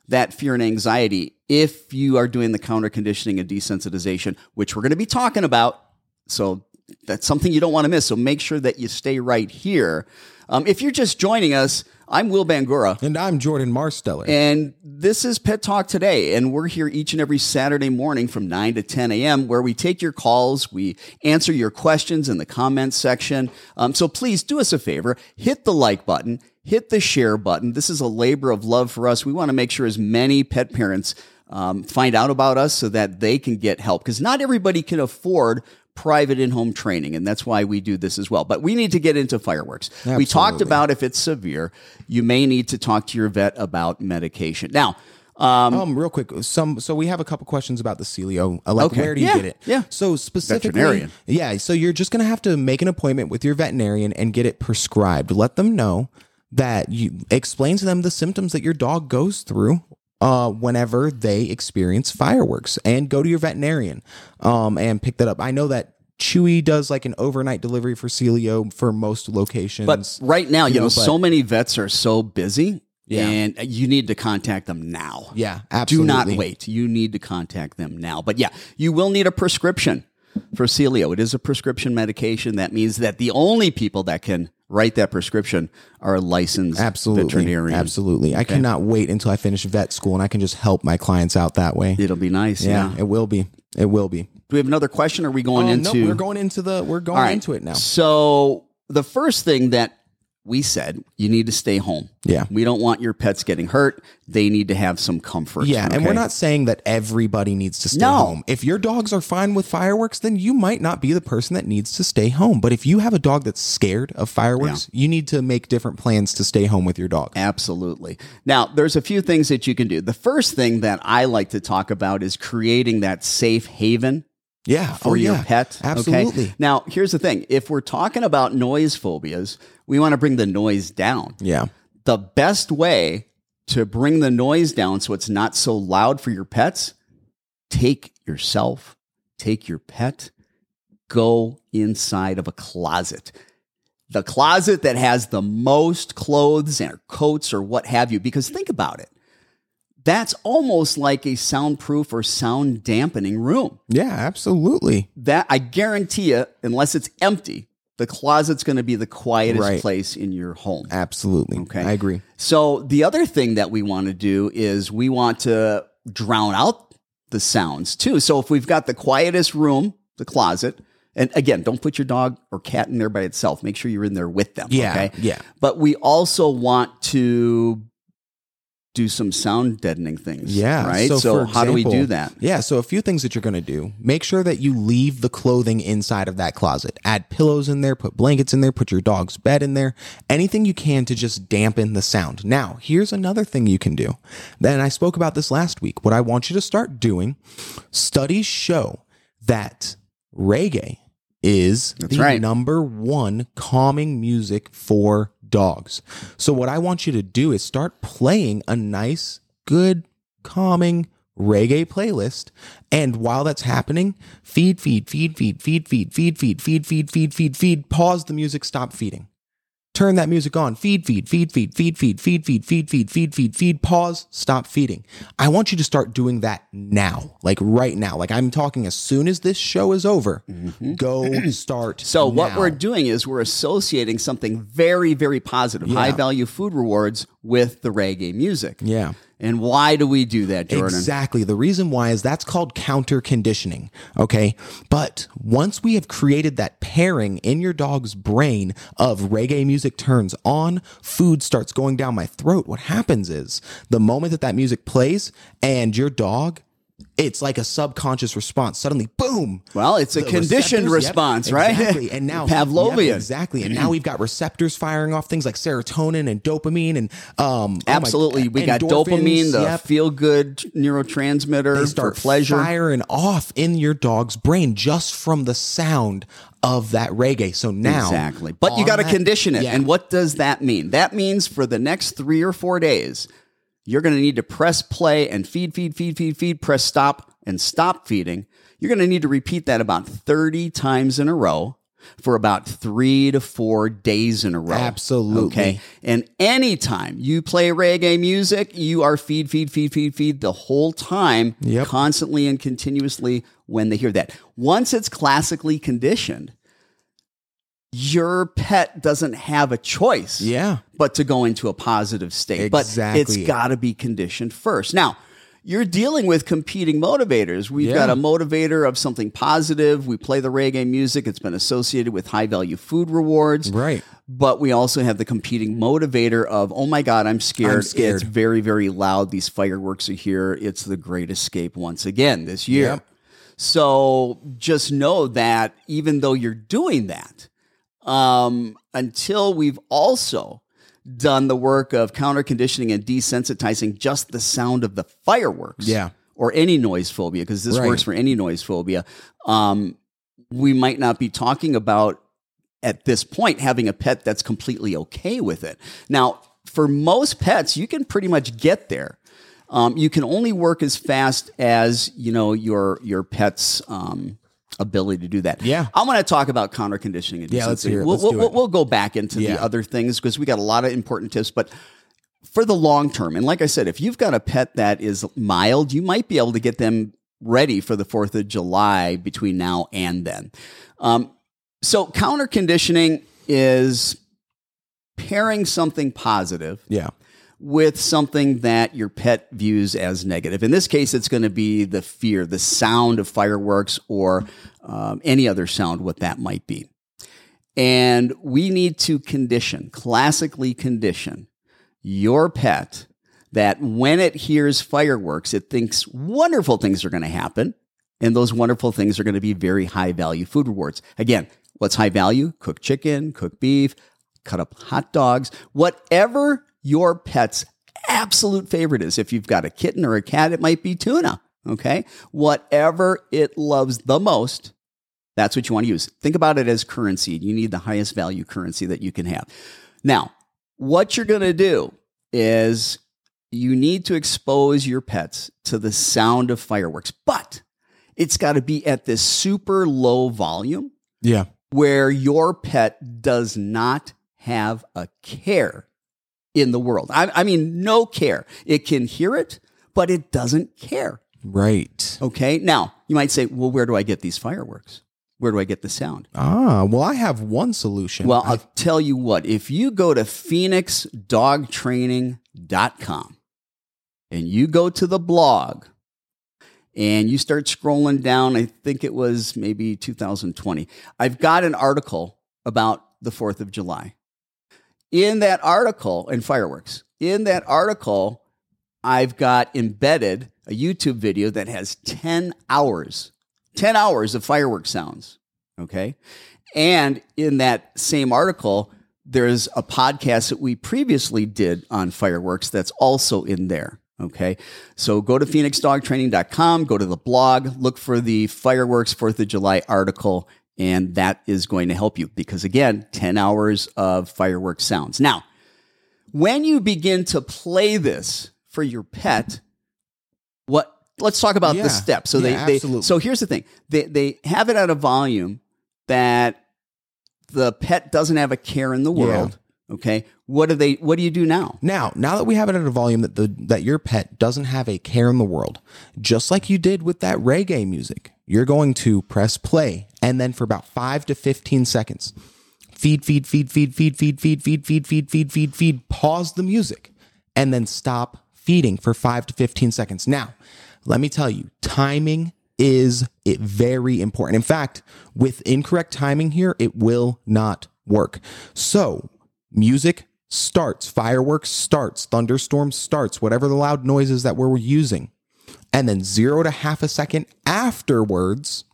[SPEAKER 1] that fear and anxiety if you are doing the counter conditioning and desensitization, which we're going to be talking about. So that's something you don't want to miss. So make sure that you stay right here. Um, if you're just joining us, I'm Will Bangura.
[SPEAKER 2] And I'm Jordan Marsteller.
[SPEAKER 1] And this is Pet Talk Today. And we're here each and every Saturday morning from 9 to 10 a.m., where we take your calls, we answer your questions in the comments section. Um, so please do us a favor hit the like button, hit the share button. This is a labor of love for us. We want to make sure as many pet parents um, find out about us so that they can get help because not everybody can afford private in-home training and that's why we do this as well but we need to get into fireworks we talked about if it's severe you may need to talk to your vet about medication now um,
[SPEAKER 2] Um, real quick, some so we have a couple questions about the Sileo. Uh, like,
[SPEAKER 1] Okay.
[SPEAKER 2] where do you
[SPEAKER 1] Yeah,
[SPEAKER 2] get it?
[SPEAKER 1] yeah.
[SPEAKER 2] So specifically,
[SPEAKER 1] Veterinarian.
[SPEAKER 2] yeah. So you're just gonna have to make an appointment with your veterinarian and get it prescribed. Let them know that you explain to them the symptoms that your dog goes through. Uh, whenever they experience fireworks, and go to your veterinarian, um, and pick that up. I know that Chewy does like an overnight delivery for Sileo for most locations.
[SPEAKER 1] but right now you,
[SPEAKER 2] you
[SPEAKER 1] know,
[SPEAKER 2] know,
[SPEAKER 1] so many vets are so busy
[SPEAKER 2] Yeah.
[SPEAKER 1] and you need to contact them now
[SPEAKER 2] yeah, absolutely.
[SPEAKER 1] do not wait you need to contact them now but yeah you will need a prescription for Sileo. It is a prescription medication. That means that the only people that can write that prescription are licensed
[SPEAKER 2] Absolutely.
[SPEAKER 1] veterinarian.
[SPEAKER 2] Absolutely. I cannot wait until I finish vet school and I can just help my clients out that way.
[SPEAKER 1] It'll be nice. Yeah.
[SPEAKER 2] yeah, it will be. It will be.
[SPEAKER 1] Do we have another question? Or are we going
[SPEAKER 2] Oh,
[SPEAKER 1] into?
[SPEAKER 2] no, we're going into the we're going
[SPEAKER 1] right.
[SPEAKER 2] into it now.
[SPEAKER 1] So the first thing that we said, you need to stay home.
[SPEAKER 2] Yeah.
[SPEAKER 1] We don't want your pets getting hurt. They need to have some comfort.
[SPEAKER 2] Yeah, and we're not saying that everybody needs to stay
[SPEAKER 1] No.
[SPEAKER 2] home. If your dogs are fine with fireworks, then you might not be the person that needs to stay home. But if you have a dog that's scared of fireworks, you need to make different plans to stay home with your dog.
[SPEAKER 1] Absolutely. Now, there's a few things that you can do. The first thing that I like to talk about is creating that safe haven
[SPEAKER 2] Yeah.
[SPEAKER 1] for
[SPEAKER 2] Oh,
[SPEAKER 1] your
[SPEAKER 2] yeah.
[SPEAKER 1] pet. okay?
[SPEAKER 2] Absolutely.
[SPEAKER 1] Now, here's the thing if we're talking about noise phobias, we want to bring the noise down.
[SPEAKER 2] Yeah.
[SPEAKER 1] The best way to bring the noise down so it's not so loud for your pets, take yourself, take your pet, go inside of a closet. The closet that has the most clothes or coats or what have you. Because think about it. That's almost like a soundproof or sound dampening room.
[SPEAKER 2] Yeah, absolutely.
[SPEAKER 1] That I guarantee you, unless it's empty, the closet's going to be the quietest
[SPEAKER 2] Right.
[SPEAKER 1] place in your home.
[SPEAKER 2] Absolutely.
[SPEAKER 1] Okay.
[SPEAKER 2] I agree.
[SPEAKER 1] So the other thing that we want to do is we want to drown out the sounds too. So if we've got the quietest room, the closet, and again, don't put your dog or cat in there by itself. Make sure you're in there with them.
[SPEAKER 2] Yeah.
[SPEAKER 1] Okay.
[SPEAKER 2] Yeah.
[SPEAKER 1] But we also want to do some sound deadening things.
[SPEAKER 2] Yeah.
[SPEAKER 1] Right. So,
[SPEAKER 2] for
[SPEAKER 1] how do we do that?
[SPEAKER 2] Yeah. So a few things that you're going to do. Make sure that you leave the clothing inside of that closet. Add pillows in there, put blankets in there, put your dog's bed in there. Anything you can to just dampen the sound. Now, here's another thing you can do. Then I spoke about this last week. What I want you to start doing, studies show that reggae is the
[SPEAKER 1] right.
[SPEAKER 2] number one calming music for dogs. So what I want you to do is start playing a nice, good, calming reggae playlist. And while that's happening, feed, feed, feed, feed, feed, feed, feed, feed, feed, feed, feed, feed, feed, pause the music, stop feeding. Turn that music on. Feed, feed, feed, feed, feed, feed, feed, feed, feed, feed, feed, feed, feed, pause, stop feeding. I want you to start doing that now, like right now. Like I'm talking as soon as this show is over, go start.
[SPEAKER 1] So what
[SPEAKER 2] now.
[SPEAKER 1] we're doing is we're associating something very, very positive, high value food rewards with the reggae music.
[SPEAKER 2] Yeah.
[SPEAKER 1] And why do we do that, Jordan?
[SPEAKER 2] Exactly. The reason why is that's called counter conditioning. Okay. But once we have created that pairing in your dog's brain of reggae music turns on, food starts going down my throat, what happens is the moment that that music plays and your dog, it's like a subconscious response. Suddenly, boom.
[SPEAKER 1] Well, it's a conditioned
[SPEAKER 2] receptors- yep,
[SPEAKER 1] response, right?
[SPEAKER 2] Exactly. And now
[SPEAKER 1] Pavlovian.
[SPEAKER 2] yep, exactly. And now we've got receptors firing off things like serotonin and dopamine and um oh my-
[SPEAKER 1] Absolutely. we got dopamine, the
[SPEAKER 2] yep
[SPEAKER 1] feel good neurotransmitter
[SPEAKER 2] they start
[SPEAKER 1] for pleasure.
[SPEAKER 2] firing off in your dog's brain just from the sound of that reggae. So now,
[SPEAKER 1] Exactly. But you got to condition it.
[SPEAKER 2] Yeah.
[SPEAKER 1] And what does that mean? That means for the next three or four days, you're going to need to press play and feed, feed, feed, feed, feed, press stop and stop feeding. You're going to need to repeat that about 30 times in a row for about three to four days in a row.
[SPEAKER 2] Absolutely.
[SPEAKER 1] Okay. And anytime you play reggae music, you are feed, feed, feed, feed, feed the whole time,
[SPEAKER 2] Yep.
[SPEAKER 1] constantly and continuously when they hear that. Once it's classically conditioned, your pet doesn't have a choice
[SPEAKER 2] yeah,
[SPEAKER 1] but to go into a positive state. But it's got to be conditioned first. Now, you're dealing with competing motivators. We've
[SPEAKER 2] Yeah.
[SPEAKER 1] got a motivator of something positive. We play the reggae music. It's been associated with high value food rewards.
[SPEAKER 2] right.
[SPEAKER 1] But we also have the competing motivator of, oh my God, I'm scared.
[SPEAKER 2] I'm scared.
[SPEAKER 1] It's very, very loud. These fireworks are here. It's the great escape once again this year.
[SPEAKER 2] Yep.
[SPEAKER 1] So just know that even though you're doing that, um, until we've also done the work of counter conditioning and desensitizing just the sound of the fireworks
[SPEAKER 2] Yeah.
[SPEAKER 1] or any noise phobia, because this
[SPEAKER 2] Right.
[SPEAKER 1] works for any noise phobia, um, we might not be talking about at this point having a pet that's completely okay with it. Now, for most pets, you can pretty much get there. Um, you can only work as fast as you know your your pet's um, ability to do that.
[SPEAKER 2] Yeah.
[SPEAKER 1] I want to talk about counter conditioning. And
[SPEAKER 2] Yeah, let's hear it.
[SPEAKER 1] We'll,
[SPEAKER 2] Let's
[SPEAKER 1] we'll,
[SPEAKER 2] it.
[SPEAKER 1] we'll go back into
[SPEAKER 2] Yeah.
[SPEAKER 1] the other things because we got a lot of important tips, but for the long term, and like I said, if you've got a pet that is mild, you might be able to get them ready for the 4th of July between now and then. Um, so, counter conditioning is pairing something positive
[SPEAKER 2] Yeah.
[SPEAKER 1] With something that your pet views as negative. In this case, it's going to be the fear, the sound of fireworks, or um, any other sound, what that might be. And we need to condition, classically condition your pet that when it hears fireworks, it thinks wonderful things are going to happen. And those wonderful things are going to be very high value food rewards. Again, what's high value? Cooked chicken, cooked beef, cut up hot dogs, whatever your pet's absolute favorite is. If you've got a kitten or a cat, it might be tuna. Okay. Whatever it loves the most, that's what you want to use. Think about it as currency. You need the highest value currency that you can have. Now, what you're going to do is you need to expose your pets to the sound of fireworks, but it's got to be at this super low volume
[SPEAKER 2] Yeah.
[SPEAKER 1] where your pet does not have a care in the world. I, I mean, no care. It can hear it, but it doesn't care.
[SPEAKER 2] Right.
[SPEAKER 1] Okay. Now, you might say, well, where do I get these fireworks? Where do I get the sound?
[SPEAKER 2] Ah, well, I have one solution.
[SPEAKER 1] Well,
[SPEAKER 2] I-
[SPEAKER 1] I'll tell you what, if you go to phoenixdogtraining.com and you go to the blog and you start scrolling down, I think it was maybe 2020, I've got an article about the 4th of July. In that article, and fireworks, in that article, I've got embedded a YouTube video that has 10 hours, 10 hours of fireworks sounds. Okay. And in that same article, there's a podcast that we previously did on fireworks that's also in there. Okay. So go to phoenixdogtraining.com, go to the blog, look for the fireworks 4th of July article, and that is going to help you because, again, 10 hours of fireworks sounds. Now, when you begin to play this for your pet, what let's talk about
[SPEAKER 2] Yeah.
[SPEAKER 1] the steps. So
[SPEAKER 2] Yeah,
[SPEAKER 1] they,
[SPEAKER 2] absolutely.
[SPEAKER 1] they so here's the thing. They they have it at a volume that the pet doesn't have a care in the
[SPEAKER 2] Yeah.
[SPEAKER 1] world. Okay. What do they what do you do now?
[SPEAKER 2] Now, now that we have it at a volume that the that your pet doesn't have a care in the world, just like you did with that reggae music, you're going to press play and then for about 5 to 15 seconds, feed feed feed feed feed feed feed feed feed feed feed feed feed pause the music and then stop feeding for 5 to 15 seconds. Now, let me tell you, timing is it very important. In fact, with incorrect timing here, it will not work. So, music starts, fireworks starts, thunderstorm starts, whatever the loud noises that we're using. And then zero to half a second afterwards,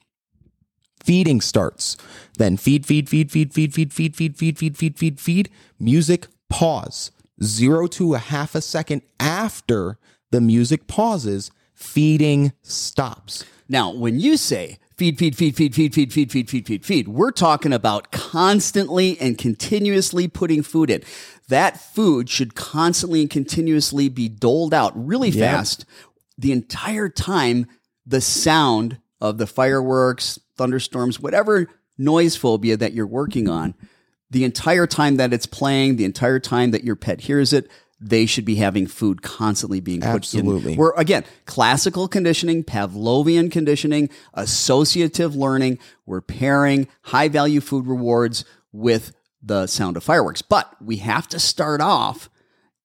[SPEAKER 2] feeding starts. Then feed, feed, feed, feed, feed, feed, feed, feed, feed, feed, feed, feed, feed, music pause. Zero to a half a second after the music pauses, feeding stops.
[SPEAKER 1] Now, when you say feed, feed, feed, feed, feed, feed, feed, feed, feed, feed, feed, we're talking about constantly and continuously putting food in. That food should constantly and continuously be doled out really fast the entire time the sound of the fireworks, thunderstorms, whatever noise phobia that you're working on, the entire time that it's playing, the entire time that your pet hears it, they should be having food constantly being put
[SPEAKER 2] Absolutely.
[SPEAKER 1] in. We're again classical conditioning, Pavlovian conditioning, associative learning. We're pairing high value food rewards with the sound of fireworks, but we have to start off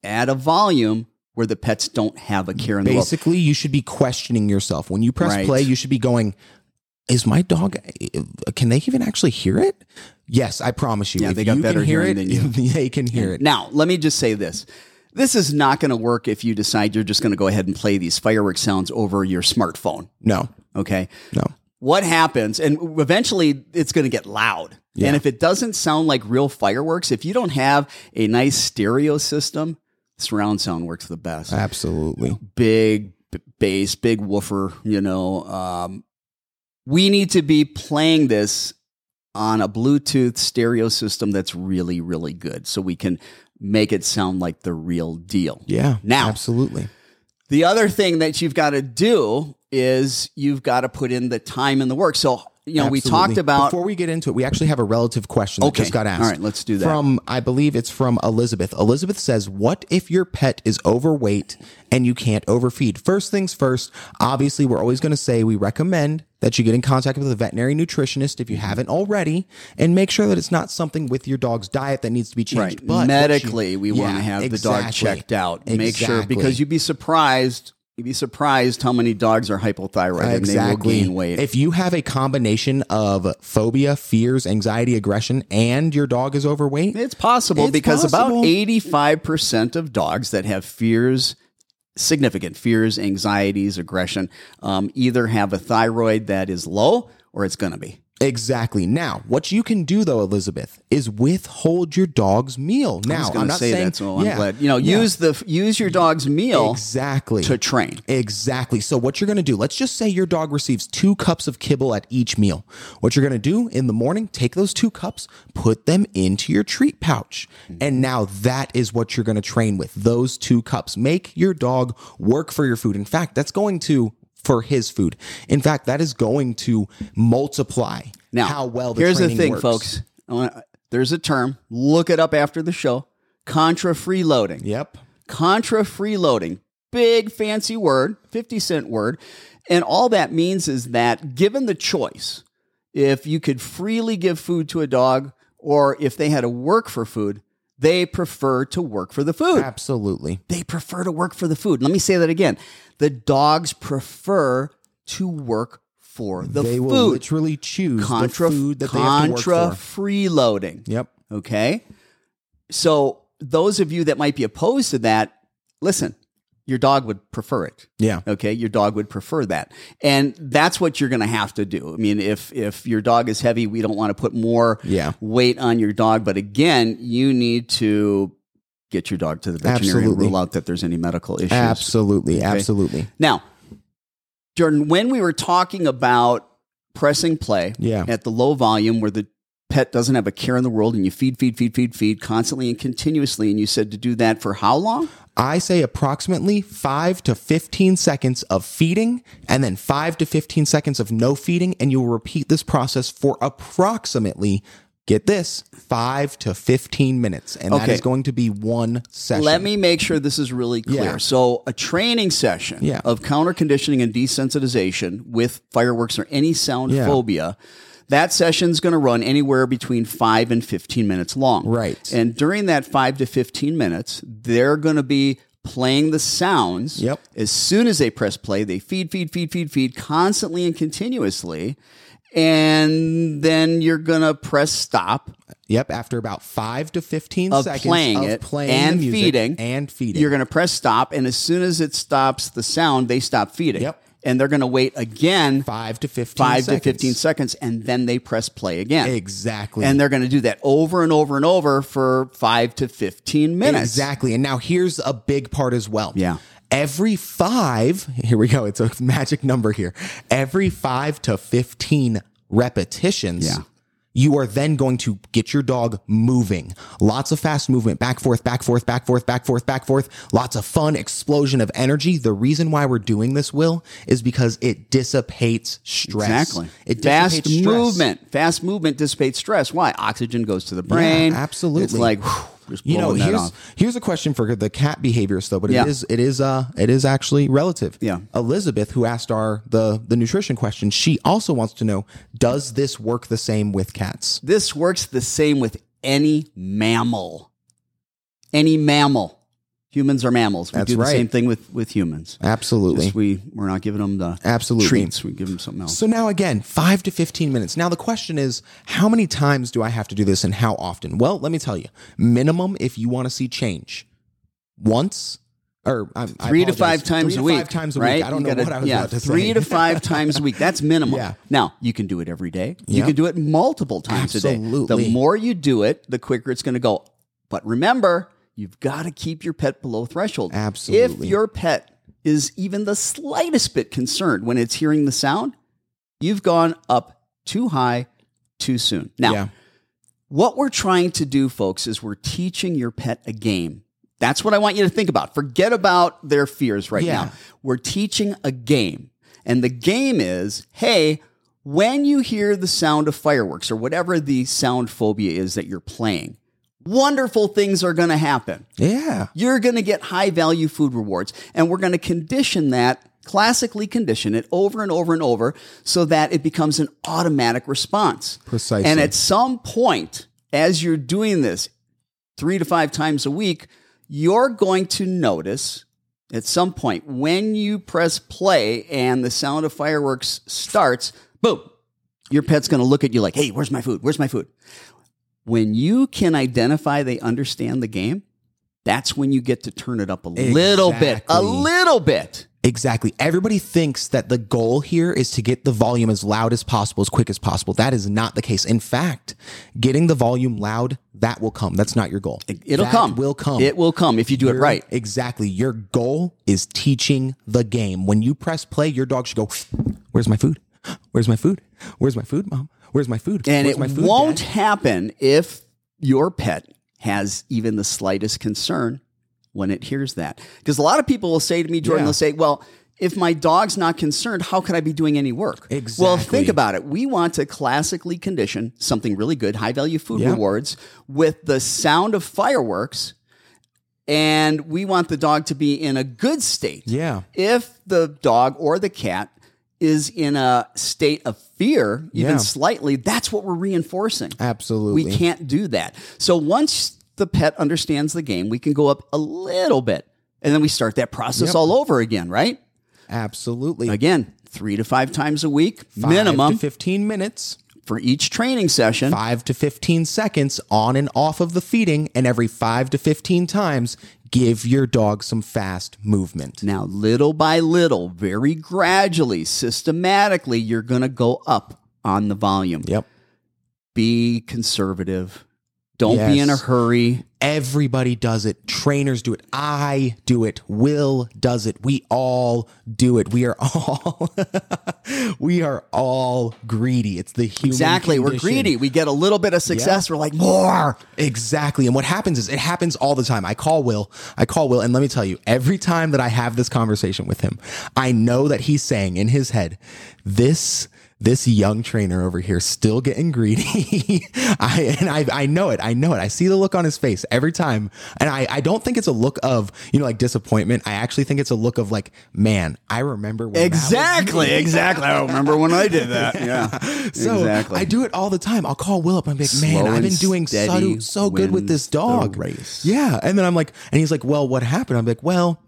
[SPEAKER 1] at a volume where the pets don't have a care in the world.
[SPEAKER 2] Basically, you should be questioning yourself. When you press
[SPEAKER 1] Right.
[SPEAKER 2] play, you should be going, is my dog, can they even actually hear it? Yes, I promise you.
[SPEAKER 1] Yeah,
[SPEAKER 2] if
[SPEAKER 1] they got
[SPEAKER 2] you
[SPEAKER 1] better
[SPEAKER 2] can hear
[SPEAKER 1] hearing
[SPEAKER 2] it,
[SPEAKER 1] than you.
[SPEAKER 2] they can hear it.
[SPEAKER 1] Now, let me just say this. This is not going to work if you decide you're just going to go ahead and play these fireworks sounds over your smartphone.
[SPEAKER 2] No,
[SPEAKER 1] Okay.
[SPEAKER 2] no.
[SPEAKER 1] What happens, and eventually it's going to get loud. And if it doesn't sound like real fireworks, if you don't have a nice stereo system, surround sound works the best.
[SPEAKER 2] Absolutely.
[SPEAKER 1] Big b- bass, big woofer, you know. Um, we need to be playing this on a Bluetooth stereo system that's really, really good so we can make it sound like the real deal.
[SPEAKER 2] Yeah.
[SPEAKER 1] Now-
[SPEAKER 2] absolutely.
[SPEAKER 1] The other thing that you've got to do is you've got to put in the time and the work. So, you know, we talked about
[SPEAKER 2] Before we get into it, we actually have a relative question that
[SPEAKER 1] Okay.
[SPEAKER 2] just got asked.
[SPEAKER 1] All right, let's do that.
[SPEAKER 2] From, I believe it's from Elizabeth. Elizabeth says, What if your pet is overweight and you can't overfeed? First things first, obviously, we're always going to say we recommend that you get in contact with a veterinary nutritionist if you haven't already and make sure that it's not something with your dog's diet that needs to be changed.
[SPEAKER 1] right
[SPEAKER 2] But
[SPEAKER 1] medically
[SPEAKER 2] you-
[SPEAKER 1] we want to
[SPEAKER 2] Yeah,
[SPEAKER 1] have the dog checked out. Make sure because you'd be surprised. You'd be surprised how many dogs are hypothyroid and they will gain weight.
[SPEAKER 2] If you have a combination of phobia, fears, anxiety, aggression, and your dog is overweight,
[SPEAKER 1] It's possible
[SPEAKER 2] It's
[SPEAKER 1] because
[SPEAKER 2] possible.
[SPEAKER 1] about 85% of dogs that have fears, significant fears, anxieties, aggression, um, either have a thyroid that is low or it's going to be.
[SPEAKER 2] Exactly. Now, what you can do though, Elizabeth, is withhold your dog's meal. Now,
[SPEAKER 1] I
[SPEAKER 2] I'm not
[SPEAKER 1] say
[SPEAKER 2] saying
[SPEAKER 1] that, so I'm
[SPEAKER 2] yeah,
[SPEAKER 1] glad. You know,
[SPEAKER 2] yeah.
[SPEAKER 1] use the use your dog's meal
[SPEAKER 2] exactly
[SPEAKER 1] to train.
[SPEAKER 2] Exactly. So what you're going to do, let's just say your dog receives 2 cups of kibble at each meal. What you're going to do in the morning, take those 2 cups, put them into your treat pouch. Mm-hmm. And now that is what you're going to train with. Those 2 cups. Make your dog work for your food. In fact, that's going to for his food. In fact, that is going to multiply
[SPEAKER 1] Now,
[SPEAKER 2] how well the
[SPEAKER 1] here's the thing,
[SPEAKER 2] works.
[SPEAKER 1] folks. Wanna- There's a term. Look it up after the show. Contra freeloading.
[SPEAKER 2] Yep.
[SPEAKER 1] Contra freeloading. Big fancy word, 50 cent word. And all that means is that given the choice, if you could freely give food to a dog or if they had to work for food, they prefer to work for the food.
[SPEAKER 2] Absolutely.
[SPEAKER 1] They prefer to work for the food. Let me say that again. The dogs prefer to work for the food.
[SPEAKER 2] they will literally choose
[SPEAKER 1] Contra,
[SPEAKER 2] the food that they have to
[SPEAKER 1] contra
[SPEAKER 2] work for.
[SPEAKER 1] freeloading.
[SPEAKER 2] Yep.
[SPEAKER 1] Okay. So those of you that might be opposed to that, listen, your dog would prefer it.
[SPEAKER 2] Yeah.
[SPEAKER 1] Okay, your dog would prefer that, and that's what you're going to have to do. I mean, if if your dog is heavy, we don't want to put more
[SPEAKER 2] Yeah.
[SPEAKER 1] weight on your dog. But again, you need to get your dog to the veterinarian,
[SPEAKER 2] Absolutely.
[SPEAKER 1] rule out that there's any medical issues.
[SPEAKER 2] Absolutely. Absolutely.
[SPEAKER 1] Now, Jordan, when we were talking about pressing play
[SPEAKER 2] Yeah.
[SPEAKER 1] at the low volume where the pet doesn't have a care in the world and you feed, feed, feed, feed, feed constantly and continuously, and you said to do that for how long?
[SPEAKER 2] I say approximately 5 to 15 seconds of feeding and then 5 to 15 seconds of no feeding. And you'll repeat this process for approximately, get this, 5 to 15 minutes. And that
[SPEAKER 1] Okay.
[SPEAKER 2] is going to be one session.
[SPEAKER 1] Let me make sure this is really clear.
[SPEAKER 2] Yeah.
[SPEAKER 1] So, a training session
[SPEAKER 2] Yeah.
[SPEAKER 1] of counter conditioning and desensitization with fireworks or any sound
[SPEAKER 2] Yeah.
[SPEAKER 1] phobia. That session's going to run anywhere between five and 15 minutes long.
[SPEAKER 2] Right.
[SPEAKER 1] And during that five to 15 minutes, they're going to be playing the sounds.
[SPEAKER 2] Yep.
[SPEAKER 1] As soon as they press play, they feed, feed, feed, feed, feed constantly and continuously. And then you're going to press stop.
[SPEAKER 2] Yep. After about 5 to 15
[SPEAKER 1] Of
[SPEAKER 2] seconds
[SPEAKER 1] playing
[SPEAKER 2] of
[SPEAKER 1] it
[SPEAKER 2] playing
[SPEAKER 1] and feeding,
[SPEAKER 2] and feeding.
[SPEAKER 1] You're going to press stop. And as soon as it stops the sound, they stop feeding.
[SPEAKER 2] Yep.
[SPEAKER 1] And they're going to wait again
[SPEAKER 2] 5 to 15
[SPEAKER 1] five
[SPEAKER 2] seconds.
[SPEAKER 1] to 15 seconds. And then they press play again.
[SPEAKER 2] Exactly.
[SPEAKER 1] And they're going to do that over and over and over for five to 15 minutes.
[SPEAKER 2] Exactly. And now here's a big part as well.
[SPEAKER 1] Yeah.
[SPEAKER 2] Every five, here we go. It's a magic number here. Every five to 15 repetitions.
[SPEAKER 1] Yeah.
[SPEAKER 2] You are then going to get your dog moving. Lots of fast movement, back, forth, back, forth, back, forth, back, forth, back, forth. Lots of fun, explosion of energy. The reason why we're doing this, Will, is because it dissipates stress.
[SPEAKER 1] Exactly.
[SPEAKER 2] It
[SPEAKER 1] Fast
[SPEAKER 2] dissipates stress.
[SPEAKER 1] movement. Fast movement dissipates stress. Why? Oxygen goes to the brain.
[SPEAKER 2] absolutely.
[SPEAKER 1] It's like whew, just
[SPEAKER 2] You know, here's here's a question for the cat behaviorist though, but
[SPEAKER 1] Yeah.
[SPEAKER 2] it is it is uh it is actually relative.
[SPEAKER 1] Yeah.
[SPEAKER 2] Elizabeth, who asked our the the nutrition question, she also wants to know: Does this work the same with cats?
[SPEAKER 1] This works the same with any mammal. Any mammal. Humans are mammals. We
[SPEAKER 2] That's
[SPEAKER 1] do the
[SPEAKER 2] right.
[SPEAKER 1] same thing with, with humans.
[SPEAKER 2] Absolutely.
[SPEAKER 1] Just we we're not giving them the
[SPEAKER 2] Absolutely.
[SPEAKER 1] treats. We give them something else.
[SPEAKER 2] So now again, five to 15 minutes. Now the question is, how many times do I have to do this and how often? Well, let me tell you, minimum if you want to see change, once or I
[SPEAKER 1] three to five times
[SPEAKER 2] three
[SPEAKER 1] a week.
[SPEAKER 2] Five times a
[SPEAKER 1] right?
[SPEAKER 2] week. I don't
[SPEAKER 1] You
[SPEAKER 2] know
[SPEAKER 1] gotta-
[SPEAKER 2] what I was
[SPEAKER 1] yeah,
[SPEAKER 2] about to
[SPEAKER 1] three
[SPEAKER 2] say.
[SPEAKER 1] to five times a week. That's minimum.
[SPEAKER 2] Yeah.
[SPEAKER 1] Now you can do it every day. You can do it multiple times a day.
[SPEAKER 2] Absolutely.
[SPEAKER 1] The more you do it, the quicker it's going to go. But remember, you've got to keep your pet below threshold.
[SPEAKER 2] Absolutely.
[SPEAKER 1] If your pet is even the slightest bit concerned when it's hearing the sound, you've gone up too high too soon. Now,
[SPEAKER 2] yeah.
[SPEAKER 1] what we're trying to do, folks, is we're teaching your pet a game. That's what I want you to think about. Forget about their fears right
[SPEAKER 2] Yeah.
[SPEAKER 1] now. We're teaching a game. And the game is hey, when you hear the sound of fireworks or whatever the sound phobia is that you're playing, wonderful things are going to happen.
[SPEAKER 2] Yeah.
[SPEAKER 1] You're going to get high value food rewards. And we're going to condition that, classically condition it over and over and over so that it becomes an automatic response.
[SPEAKER 2] Precisely.
[SPEAKER 1] And at some point, as you're doing this three to five times a week, you're going to notice at some point when you press play and the sound of fireworks starts, boom, your pet's going to look at you like, hey, where's my food? Where's my food? When you can identify they understand the game, that's when you get to turn it up a little bit, a little bit.
[SPEAKER 2] Exactly. Everybody thinks that the goal here is to get the volume as loud as possible, as quick as possible. That is not the case. In fact, getting the volume loud, that will come. That's not your goal.
[SPEAKER 1] It'll
[SPEAKER 2] That
[SPEAKER 1] come.
[SPEAKER 2] Will come.
[SPEAKER 1] It will come if you do it right.
[SPEAKER 2] Exactly. Your goal is teaching the game. When you press play, your dog should go, Where's my food? Where's my food? Where's my food, mom? Where's my food?
[SPEAKER 1] And
[SPEAKER 2] Where's
[SPEAKER 1] it
[SPEAKER 2] my food,
[SPEAKER 1] won't
[SPEAKER 2] Dad?"
[SPEAKER 1] happen if your pet has even the slightest concern when it hears that. Because a lot of people will say to me, Jordan,
[SPEAKER 2] Yeah.
[SPEAKER 1] they'll say, well, if my dog's not concerned, how could I be doing any work?
[SPEAKER 2] Exactly.
[SPEAKER 1] Well, think about it. We want to classically condition something really good, high value food
[SPEAKER 2] Yeah.
[SPEAKER 1] rewards with the sound of fireworks. And we want the dog to be in a good state.
[SPEAKER 2] Yeah.
[SPEAKER 1] If the dog or the cat is in a state of fear, even
[SPEAKER 2] Yeah.
[SPEAKER 1] slightly, that's what we're reinforcing.
[SPEAKER 2] Absolutely.
[SPEAKER 1] We can't do that. So once the pet understands the game, we can go up a little bit. And then we start that process
[SPEAKER 2] Yep.
[SPEAKER 1] all over again, right?
[SPEAKER 2] Absolutely.
[SPEAKER 1] Again, three to five times a week,
[SPEAKER 2] Five
[SPEAKER 1] minimum
[SPEAKER 2] to 15 minutes.
[SPEAKER 1] for each training session.
[SPEAKER 2] five to 15 seconds on and off of the feeding, and every five to 15 times, give your dog some fast movement.
[SPEAKER 1] Now, little by little, very gradually, systematically, you're going to go up on the volume.
[SPEAKER 2] Yep.
[SPEAKER 1] Be conservative. Don't be in a hurry.
[SPEAKER 2] Everybody does it. Trainers do it. I do it. Will does it. We all do it. We are all we are all greedy. It's the human
[SPEAKER 1] Exactly. We're greedy. We get a little bit of success. We're like, more.
[SPEAKER 2] Exactly. And what happens is it happens all the time. I call Will. I call Will. And let me tell you, every time that I have this conversation with him, I know that he's saying in his head, this. This young trainer over here still getting greedy. I and I I know it. I know it. I see the look on his face every time. And I, I don't think it's a look of, you know, like disappointment. I actually think it's a look of like, man, I remember when
[SPEAKER 1] Exactly. Exactly. I remember when I did that. Yeah.
[SPEAKER 2] So
[SPEAKER 1] exactly.
[SPEAKER 2] I do it all the time. I'll call Will up and be like, man,
[SPEAKER 1] Slow
[SPEAKER 2] I've been doing so, so good with this dog.
[SPEAKER 1] race.
[SPEAKER 2] Yeah. And then I'm like, and he's like, well, what happened? I'm like, well,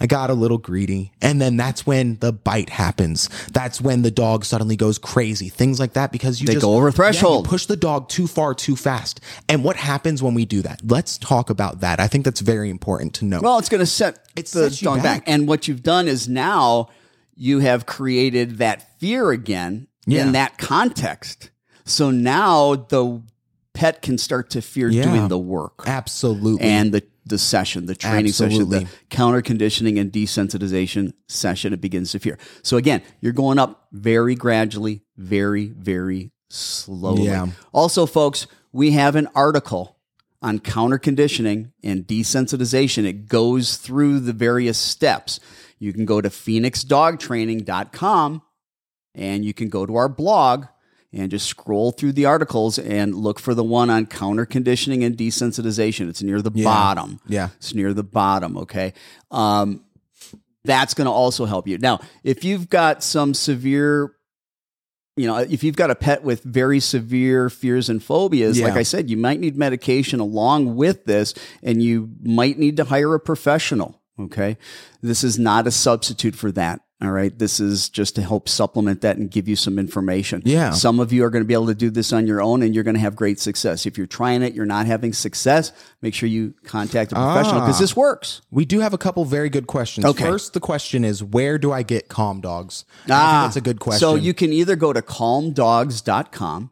[SPEAKER 2] I got a little greedy. And then that's when the bite happens. That's when the dog suddenly goes crazy. Things like that because you
[SPEAKER 1] They
[SPEAKER 2] just
[SPEAKER 1] go over
[SPEAKER 2] Yeah, you
[SPEAKER 1] threshold.
[SPEAKER 2] push the dog too far too fast. And what happens when we do that? Let's talk about that. I think that's very important to know.
[SPEAKER 1] Well, it's going to set
[SPEAKER 2] It
[SPEAKER 1] the dog back.
[SPEAKER 2] back.
[SPEAKER 1] And what you've done is now you have created that fear again
[SPEAKER 2] Yeah.
[SPEAKER 1] in that context. So now the pet can start to fear
[SPEAKER 2] Yeah.
[SPEAKER 1] doing the work
[SPEAKER 2] Absolutely.
[SPEAKER 1] and the the session, the training session, the counter conditioning and desensitization session. It begins to fear. So again, you're going up very gradually, very very slowly.
[SPEAKER 2] Yeah.
[SPEAKER 1] Also, folks, we have an article on counter conditioning and desensitization. It goes through the various steps. You can go to phoenixdogtraining.com and you can go to our blog and just scroll through the articles and look for the one on counter conditioning and desensitization. It's near the
[SPEAKER 2] Yeah.
[SPEAKER 1] bottom.
[SPEAKER 2] Yeah.
[SPEAKER 1] It's near the bottom. Okay. Um, that's going to also help you. Now, if you've got some severe, you know, if you've got a pet with very severe fears and phobias,
[SPEAKER 2] Yeah.
[SPEAKER 1] like I said, you might need medication along with this, and you might need to hire a professional. Okay. This is not a substitute for that. All right. This is just to help supplement that and give you some information.
[SPEAKER 2] Yeah.
[SPEAKER 1] Some of you are going to be able to do this on your own and you're going to have great success. If you're trying it, you're not having success, make sure you contact a professional because
[SPEAKER 2] Ah.
[SPEAKER 1] this works.
[SPEAKER 2] We do have a couple very good questions.
[SPEAKER 1] Okay.
[SPEAKER 2] First, the question is, where do I get calm dogs? I
[SPEAKER 1] Ah,
[SPEAKER 2] think that's a good question.
[SPEAKER 1] So you can either go to calmdogs.com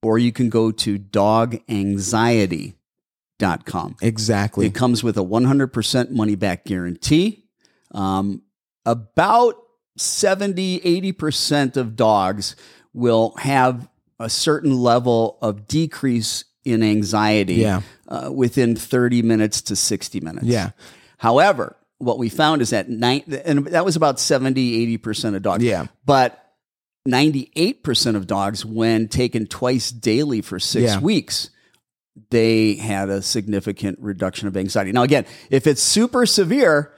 [SPEAKER 1] or you can go to doganxiety.com.
[SPEAKER 2] exactly.
[SPEAKER 1] It comes with a 100% money back guarantee. Um, about 70, 80% of dogs will have a certain level of decrease in anxiety
[SPEAKER 2] Yeah.
[SPEAKER 1] uh, within 30 minutes to 60 minutes.
[SPEAKER 2] Yeah.
[SPEAKER 1] However, what we found is that nine, and that was about 70, 80% of dogs.
[SPEAKER 2] Yeah.
[SPEAKER 1] But 98% of dogs, when taken twice daily for six
[SPEAKER 2] Yeah.
[SPEAKER 1] weeks, they had a significant reduction of anxiety. Now, again, if it's super severe,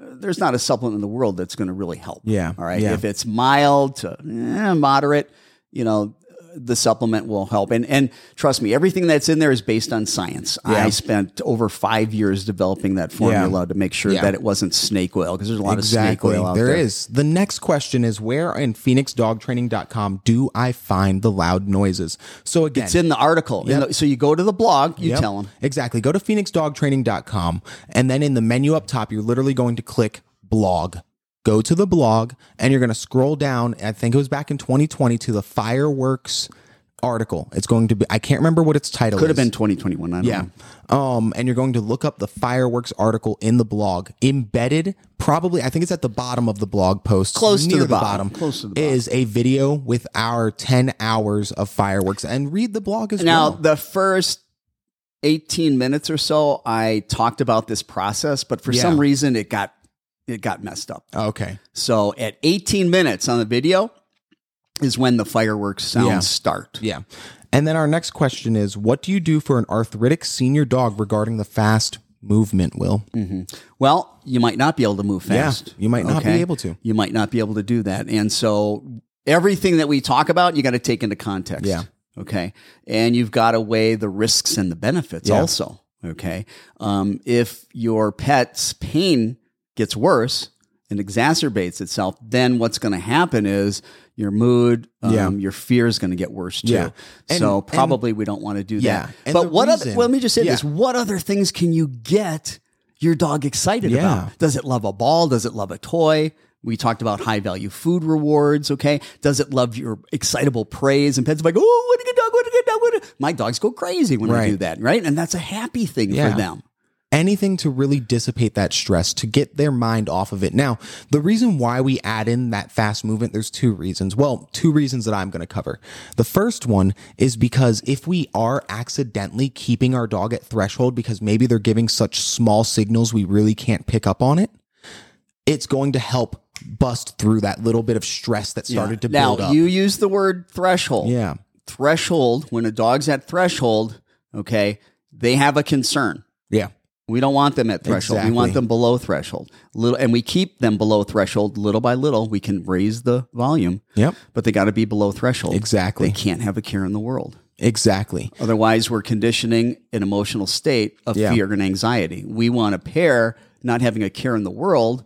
[SPEAKER 1] there's not a supplement in the world that's going to really help.
[SPEAKER 2] Yeah.
[SPEAKER 1] All right.
[SPEAKER 2] Yeah.
[SPEAKER 1] If it's mild to eh, moderate, you know, the supplement will help. And and trust me, everything that's in there is based on science.
[SPEAKER 2] Yeah.
[SPEAKER 1] I spent over five years developing that formula to make sure
[SPEAKER 2] Yeah.
[SPEAKER 1] that it wasn't snake oil because there's a lot
[SPEAKER 2] exactly.
[SPEAKER 1] of snake oil out
[SPEAKER 2] There
[SPEAKER 1] there.
[SPEAKER 2] is. The next question is, where in phoenixdogtraining.com do I find the loud noises? So again,
[SPEAKER 1] It's in the article. In the- so you go to the blog, you
[SPEAKER 2] Yep.
[SPEAKER 1] tell them.
[SPEAKER 2] Exactly. Go to phoenixdogtraining.com and then in the menu up top, you're literally going to click blog. Go to the blog and you're going to scroll down. I think it was back in 2020 to the fireworks article. It's going to be, I can't remember what its title is.
[SPEAKER 1] Could have been 2021. I don't
[SPEAKER 2] Yeah.
[SPEAKER 1] know.
[SPEAKER 2] Um, and you're going to look up the fireworks article in the blog. Embedded, probably, I think it's at the bottom of the blog post.
[SPEAKER 1] Close to
[SPEAKER 2] near
[SPEAKER 1] the bottom. Close to the bottom.
[SPEAKER 2] Is a video with our 10 hours of fireworks. And read the blog as
[SPEAKER 1] Now,
[SPEAKER 2] well.
[SPEAKER 1] Now the first 18 minutes or so, I talked about this process, but for
[SPEAKER 2] Yeah.
[SPEAKER 1] some reason, it got it got messed up.
[SPEAKER 2] Okay.
[SPEAKER 1] So at 18 minutes on the video is when the fireworks sounds
[SPEAKER 2] Yeah.
[SPEAKER 1] start.
[SPEAKER 2] Yeah. And then our next question is what do you do for an arthritic senior dog regarding the fast movement, Will?
[SPEAKER 1] Well, you might not be able to move
[SPEAKER 2] Yeah,
[SPEAKER 1] fast.
[SPEAKER 2] you might not be able to.
[SPEAKER 1] You might not be able to do that. And so everything that we talk about, you got to take into context.
[SPEAKER 2] Yeah.
[SPEAKER 1] Okay. And you've got to weigh the risks and the benefits
[SPEAKER 2] Yeah.
[SPEAKER 1] also. Okay. Um, if your pet's pain gets worse and exacerbates itself, then what's going to happen is your mood, um,
[SPEAKER 2] Yeah.
[SPEAKER 1] your fear is going to get worse too.
[SPEAKER 2] Yeah. And-
[SPEAKER 1] so
[SPEAKER 2] and-
[SPEAKER 1] probably we don't want to do
[SPEAKER 2] Yeah.
[SPEAKER 1] that.
[SPEAKER 2] And
[SPEAKER 1] but what other, well, let me just say
[SPEAKER 2] Yeah.
[SPEAKER 1] this. What other things can you get your dog excited about? Does it love a ball? Does it love a toy? We talked about high value food rewards. Okay. Does it love your excitable praise? And pets are like, oh, what a good dog, what a good dog, what a... My dogs go crazy when I do that, right? And that's a happy thing for them.
[SPEAKER 2] Anything to really dissipate that stress to get their mind off of it. Now, the reason why we add in that fast movement, there's two reasons. Well, two reasons that I'm going to cover. The first one is because if we are accidentally keeping our dog at threshold because maybe they're giving such small signals we really can't pick up on it, it's going to help bust through that little bit of stress that started to
[SPEAKER 1] now,
[SPEAKER 2] build up.
[SPEAKER 1] you use the word threshold.
[SPEAKER 2] yeah.
[SPEAKER 1] Threshold, when a dog's at threshold, okay, they have a concern.
[SPEAKER 2] Yeah.
[SPEAKER 1] We don't want them at threshold. We want them below threshold. Little, and we keep them below threshold little by little. We can raise the volume,
[SPEAKER 2] Yep.
[SPEAKER 1] but they got to be below threshold.
[SPEAKER 2] Exactly.
[SPEAKER 1] They can't have a care in the world.
[SPEAKER 2] Exactly.
[SPEAKER 1] Otherwise, we're conditioning an emotional state of
[SPEAKER 2] Yeah.
[SPEAKER 1] fear and anxiety. We want to pair not having a care in the world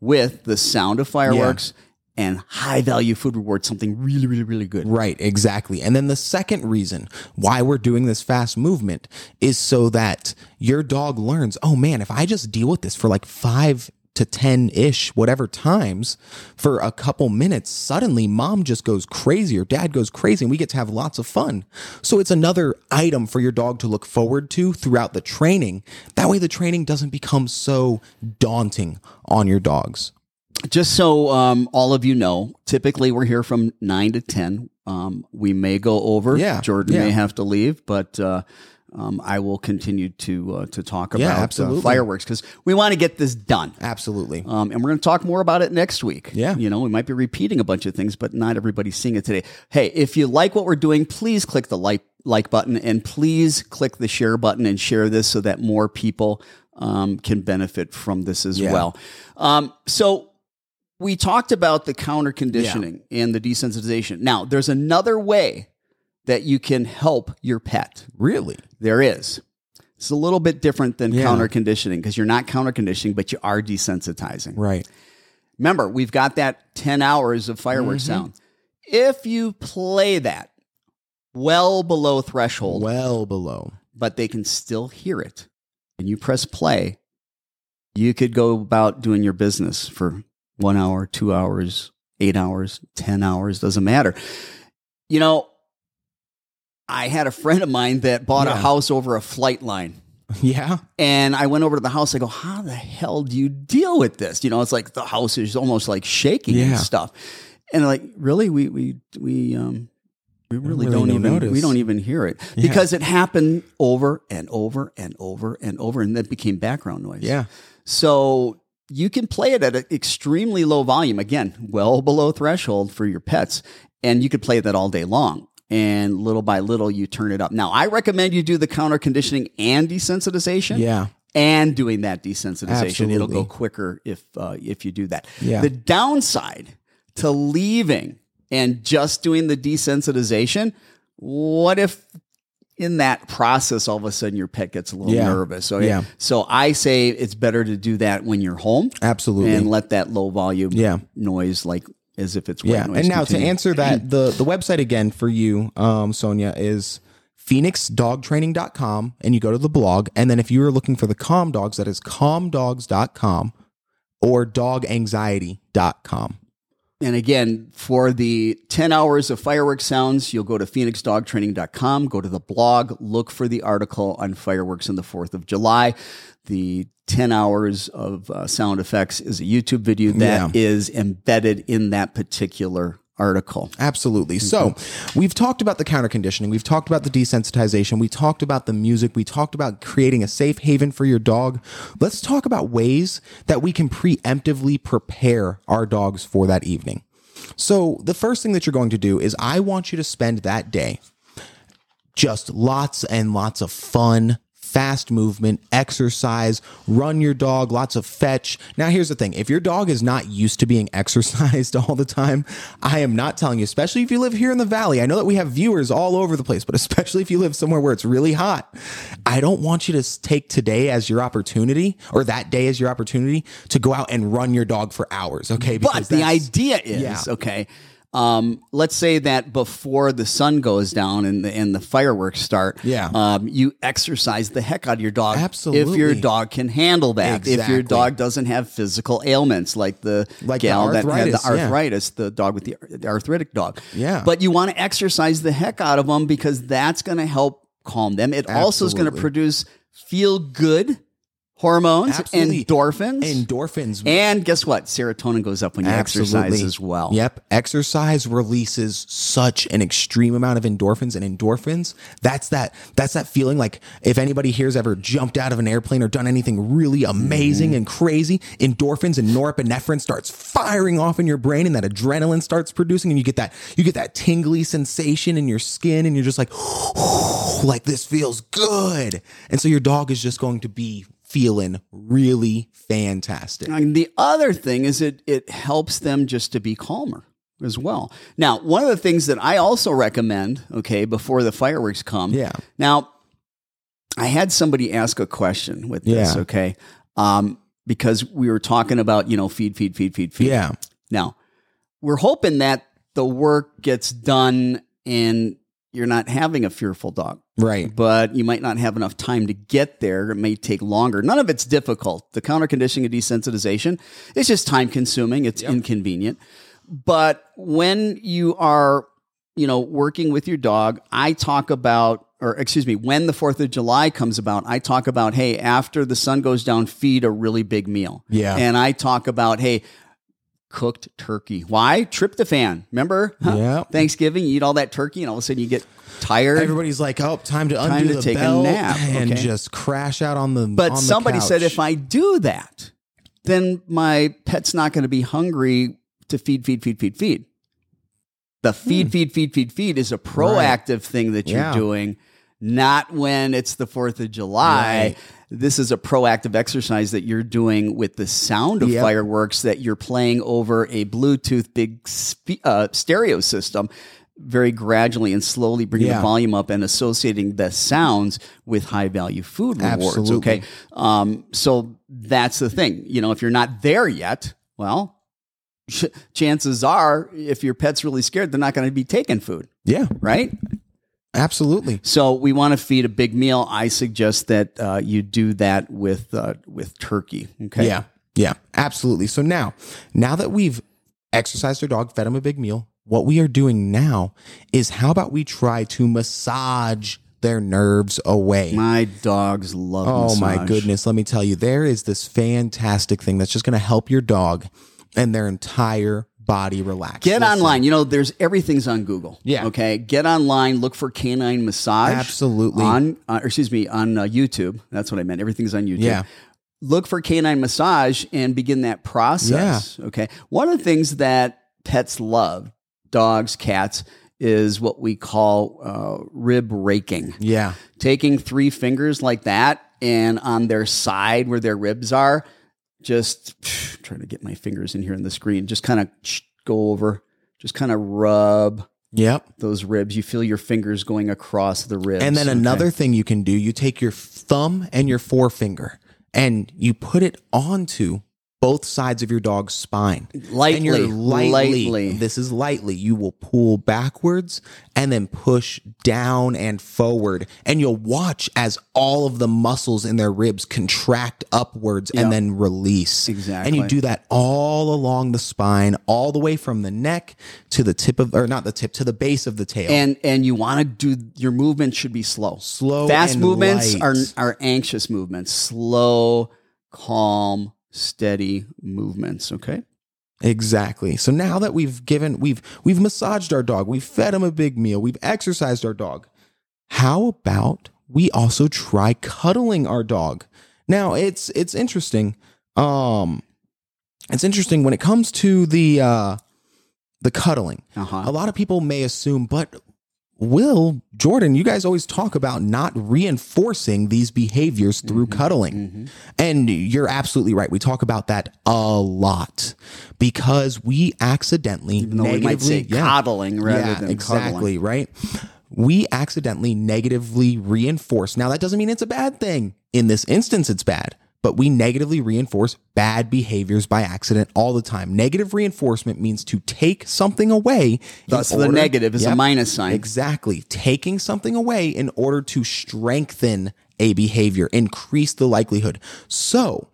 [SPEAKER 1] with the sound of fireworks and high value food reward, something really, really, really good.
[SPEAKER 2] Right, exactly. And then the second reason why we're doing this fast movement is so that your dog learns, oh man, if I just deal with this for like five to 10 ish, whatever times for a couple minutes, suddenly mom just goes crazy or dad goes crazy and we get to have lots of fun. So it's another item for your dog to look forward to throughout the training. That way the training doesn't become so daunting on your dogs.
[SPEAKER 1] Just so um, all of you know, typically we're here from nine to ten. Um, we may go over.
[SPEAKER 2] Yeah,
[SPEAKER 1] Jordan
[SPEAKER 2] yeah.
[SPEAKER 1] may have to leave, but uh, um, I will continue to uh, to talk
[SPEAKER 2] Yeah,
[SPEAKER 1] about uh, fireworks because we want to get this done.
[SPEAKER 2] Absolutely.
[SPEAKER 1] Um, and we're going to talk more about it next week.
[SPEAKER 2] Yeah.
[SPEAKER 1] You know, we might be repeating a bunch of things, but not everybody's seeing it today. Hey, if you like what we're doing, please click the like like button and please click the share button and share this so that more people um, can benefit from this as
[SPEAKER 2] Yeah.
[SPEAKER 1] well. Um, so we talked about the counter conditioning and the desensitization. Now, there's another way that you can help your pet.
[SPEAKER 2] Really?
[SPEAKER 1] There is. It's a little bit different than
[SPEAKER 2] Yeah.
[SPEAKER 1] counter conditioning because you're not counter conditioning, but you are desensitizing.
[SPEAKER 2] Right.
[SPEAKER 1] Remember, we've got that 10 hours of fireworks
[SPEAKER 2] Mm-hmm.
[SPEAKER 1] sound. If you play that well below threshold,
[SPEAKER 2] Well below.
[SPEAKER 1] but they can still hear it, and you press play, you could go about doing your business for one hour, two hours, eight hours, 10 hours, doesn't matter. You know, I had a friend of mine that bought a house over a flight line.
[SPEAKER 2] Yeah.
[SPEAKER 1] And I went over to the house. I go, how the hell do you deal with this? You know, it's like the house is almost like shaking
[SPEAKER 2] Yeah.
[SPEAKER 1] and stuff. And like, really, we we we um we really,
[SPEAKER 2] really
[SPEAKER 1] don't
[SPEAKER 2] don't
[SPEAKER 1] even
[SPEAKER 2] notice.
[SPEAKER 1] we don't even hear it
[SPEAKER 2] Yeah.
[SPEAKER 1] because it happened over and over and over and over, and that became background noise.
[SPEAKER 2] Yeah.
[SPEAKER 1] So you can play it at an extremely low volume, again, well below threshold for your pets, and you could play that all day long. And little by little, you turn it up. Now, I recommend you do the counter conditioning and desensitization
[SPEAKER 2] Yeah.
[SPEAKER 1] and doing that desensitization. It'll go quicker if uh, if you do that.
[SPEAKER 2] Yeah.
[SPEAKER 1] The downside to leaving and just doing the desensitization, what if in that process all of a sudden your pet gets a little
[SPEAKER 2] Yeah.
[SPEAKER 1] nervous? Okay?
[SPEAKER 2] Yeah.
[SPEAKER 1] So I say it's better to do that when you're home
[SPEAKER 2] Absolutely.
[SPEAKER 1] and let that low volume
[SPEAKER 2] Yeah.
[SPEAKER 1] noise like as if it's
[SPEAKER 2] yeah.
[SPEAKER 1] noise.
[SPEAKER 2] And now
[SPEAKER 1] continue.
[SPEAKER 2] to answer that, the the website again for you, um, Sonia, is phoenixdogtraining.com and you go to the blog. And then if you are looking for the calm dogs, that is calmdogs.com. or doganxiety.com.
[SPEAKER 1] And again, for the 10 hours of fireworks sounds, you'll go to phoenixdogtraining.com, go to the blog, look for the article on fireworks on the 4th of July. The 10 hours of uh, sound effects is a YouTube video that
[SPEAKER 2] Yeah.
[SPEAKER 1] is embedded in that particular article.
[SPEAKER 2] Absolutely. So, mm-hmm. we've talked about the counter conditioning, we've talked about the desensitization, we talked about the music, we talked about creating a safe haven for your dog. Let's talk about ways that we can preemptively prepare our dogs for that evening. So, the first thing that you're going to do is I want you to spend that day just lots and lots of fun, fast movement, exercise, run your dog, lots of fetch. Now, here's the thing if your dog is not used to being exercised all the time, I am not telling you, especially if you live here in the valley. I know that we have viewers all over the place, but especially if you live somewhere where it's really hot, I don't want you to take today as your opportunity or that day as your opportunity to go out and run your dog for hours, okay?
[SPEAKER 1] But the idea is
[SPEAKER 2] Yeah.
[SPEAKER 1] okay. Um, let's say that before the sun goes down and the and the fireworks start,
[SPEAKER 2] Yeah.
[SPEAKER 1] um, you exercise the heck out of your dog. Absolutely. if your dog can handle that. If your dog doesn't have physical ailments like the
[SPEAKER 2] Like the
[SPEAKER 1] gal that had the
[SPEAKER 2] arthritis, yeah.
[SPEAKER 1] the dog with the, the arthritic dog.
[SPEAKER 2] Yeah.
[SPEAKER 1] but you want to exercise the heck out of them because that's going to help calm them. It also is going to produce feel good hormones,
[SPEAKER 2] Absolutely.
[SPEAKER 1] endorphins,
[SPEAKER 2] endorphins.
[SPEAKER 1] and guess what? Serotonin goes up when you exercise as well.
[SPEAKER 2] Yep. Exercise releases such an extreme amount of endorphins and endorphins. That's that that's that feeling like if anybody here's ever jumped out of an airplane or done anything really amazing
[SPEAKER 1] Mm-hmm.
[SPEAKER 2] and crazy, endorphins and norepinephrine starts firing off in your brain and that adrenaline starts producing and you get that you get that tingly sensation in your skin and you're just like like this feels good. And so your dog is just going to be feeling really fantastic.
[SPEAKER 1] And the other thing is it it helps them just to be calmer as well. Now, one of the things that I also recommend, okay, before the fireworks come.
[SPEAKER 2] Yeah.
[SPEAKER 1] Now, I had somebody ask a question with this,
[SPEAKER 2] Yeah.
[SPEAKER 1] okay? Um, because we were talking about, you know, feed, feed, feed, feed, feed.
[SPEAKER 2] Yeah.
[SPEAKER 1] Now, we're hoping that the work gets done and you're not having a fearful dog
[SPEAKER 2] Right.
[SPEAKER 1] but you might not have enough time to get there. It may take longer. None of it's difficult. The counter conditioning and desensitization is just time consuming. It's inconvenient. But when you are, you know, working with your dog, I talk about, or excuse me, when the 4th of July comes about, I talk about, hey, after the sun goes down, feed a really big meal.
[SPEAKER 2] Yeah.
[SPEAKER 1] And I talk about, hey, cooked turkey. Why? Tryptophan. Remember? Huh?
[SPEAKER 2] Yeah.
[SPEAKER 1] Thanksgiving, you eat all that turkey and all of a sudden you get tired.
[SPEAKER 2] Everybody's like, "Oh, time to undo
[SPEAKER 1] to
[SPEAKER 2] the
[SPEAKER 1] take a nap,
[SPEAKER 2] and
[SPEAKER 1] okay.
[SPEAKER 2] just crash out on the."
[SPEAKER 1] But
[SPEAKER 2] on the
[SPEAKER 1] somebody said if I do that, then my pet's not going to be hungry to feed, feed, feed, feed, feed. The feed, feed, feed, feed, feed is a proactive thing that you're
[SPEAKER 2] Hmm. Yeah.
[SPEAKER 1] doing, not when it's the 4th of July.
[SPEAKER 2] Right.
[SPEAKER 1] This is a proactive exercise that you're doing with the sound of
[SPEAKER 2] Yep.
[SPEAKER 1] fireworks that you're playing over a Bluetooth big spe- uh, stereo system very gradually and slowly bringing
[SPEAKER 2] Yeah.
[SPEAKER 1] the volume up and associating the sounds with high value food rewards.
[SPEAKER 2] Absolutely.
[SPEAKER 1] Okay. Um, so that's the thing. You know, if you're not there yet, well, chances are if your pet's really scared, they're not going to be taking food,
[SPEAKER 2] yeah,
[SPEAKER 1] right?
[SPEAKER 2] Absolutely.
[SPEAKER 1] So we want to feed a big meal. I suggest that uh, you do that with uh, with turkey. Okay.
[SPEAKER 2] Yeah, yeah, absolutely. So now, now that we've exercised our dog, fed him a big meal, what we are doing now is how about we try to massage their nerves away?
[SPEAKER 1] My dogs love.
[SPEAKER 2] Oh my goodness, let me tell you, there is this fantastic thing that's just going to help your dog and their entire body relax.
[SPEAKER 1] Get
[SPEAKER 2] Listen,
[SPEAKER 1] online. You know, there's everything's on Google.
[SPEAKER 2] Yeah.
[SPEAKER 1] Okay. Get online. Look for canine massage.
[SPEAKER 2] Absolutely.
[SPEAKER 1] On, uh, or excuse me, on uh, YouTube. That's what I meant. Everything's on YouTube.
[SPEAKER 2] Yeah.
[SPEAKER 1] Look for canine massage and begin that process. Yeah. Okay. One of the things that pets love, dogs, cats, is what we call uh, rib raking.
[SPEAKER 2] Yeah,
[SPEAKER 1] Taking three fingers like that and on their side where their ribs are, just trying to get my fingers in here in the screen, just kind of go over, just kind of rub
[SPEAKER 2] yep.
[SPEAKER 1] those ribs. You feel your fingers going across the ribs.
[SPEAKER 2] And then
[SPEAKER 1] okay?
[SPEAKER 2] another thing you can do, you take your thumb and your forefinger and you put it onto both sides of your dog's spine.
[SPEAKER 1] Lightly,
[SPEAKER 2] lightly,
[SPEAKER 1] lightly.
[SPEAKER 2] This is lightly. You will pull backwards and then push down and forward. And you'll watch as all of the muscles in their ribs contract upwards and then release.
[SPEAKER 1] Exactly.
[SPEAKER 2] And you do that all along the spine, all the way from the neck to the tip of, or not the tip, to the base of the tail.
[SPEAKER 1] and and you want to do your movement should be slow.
[SPEAKER 2] Slow
[SPEAKER 1] Fast movements
[SPEAKER 2] light.
[SPEAKER 1] are are anxious movements. Slow, calm, steady movements. Okay.
[SPEAKER 2] Exactly. So now that we've given we've we've massaged our dog, we've fed him a big meal, we've exercised our dog. How about we also try cuddling our dog? Now, it's it's interesting. Um it's interesting when it comes to the uh the cuddling.
[SPEAKER 1] Uh-huh.
[SPEAKER 2] A lot of people may assume, but Will, Jordan, you guys always talk about not reinforcing these behaviors through
[SPEAKER 1] Mm-hmm.
[SPEAKER 2] cuddling. And you're absolutely right. We talk about that a lot because we accidentally
[SPEAKER 1] Even though we might say
[SPEAKER 2] negatively- yeah.
[SPEAKER 1] coddling rather
[SPEAKER 2] Yeah,
[SPEAKER 1] than
[SPEAKER 2] exactly,
[SPEAKER 1] cuddling.
[SPEAKER 2] right? We accidentally negatively reinforce. Now that doesn't mean it's a bad thing. In this instance it's bad, but we negatively reinforce bad behaviors by accident all the time. Negative reinforcement means to take something away.
[SPEAKER 1] Thus, the negative is a minus sign.
[SPEAKER 2] Exactly. Taking something away in order to strengthen a behavior, increase the likelihood. So,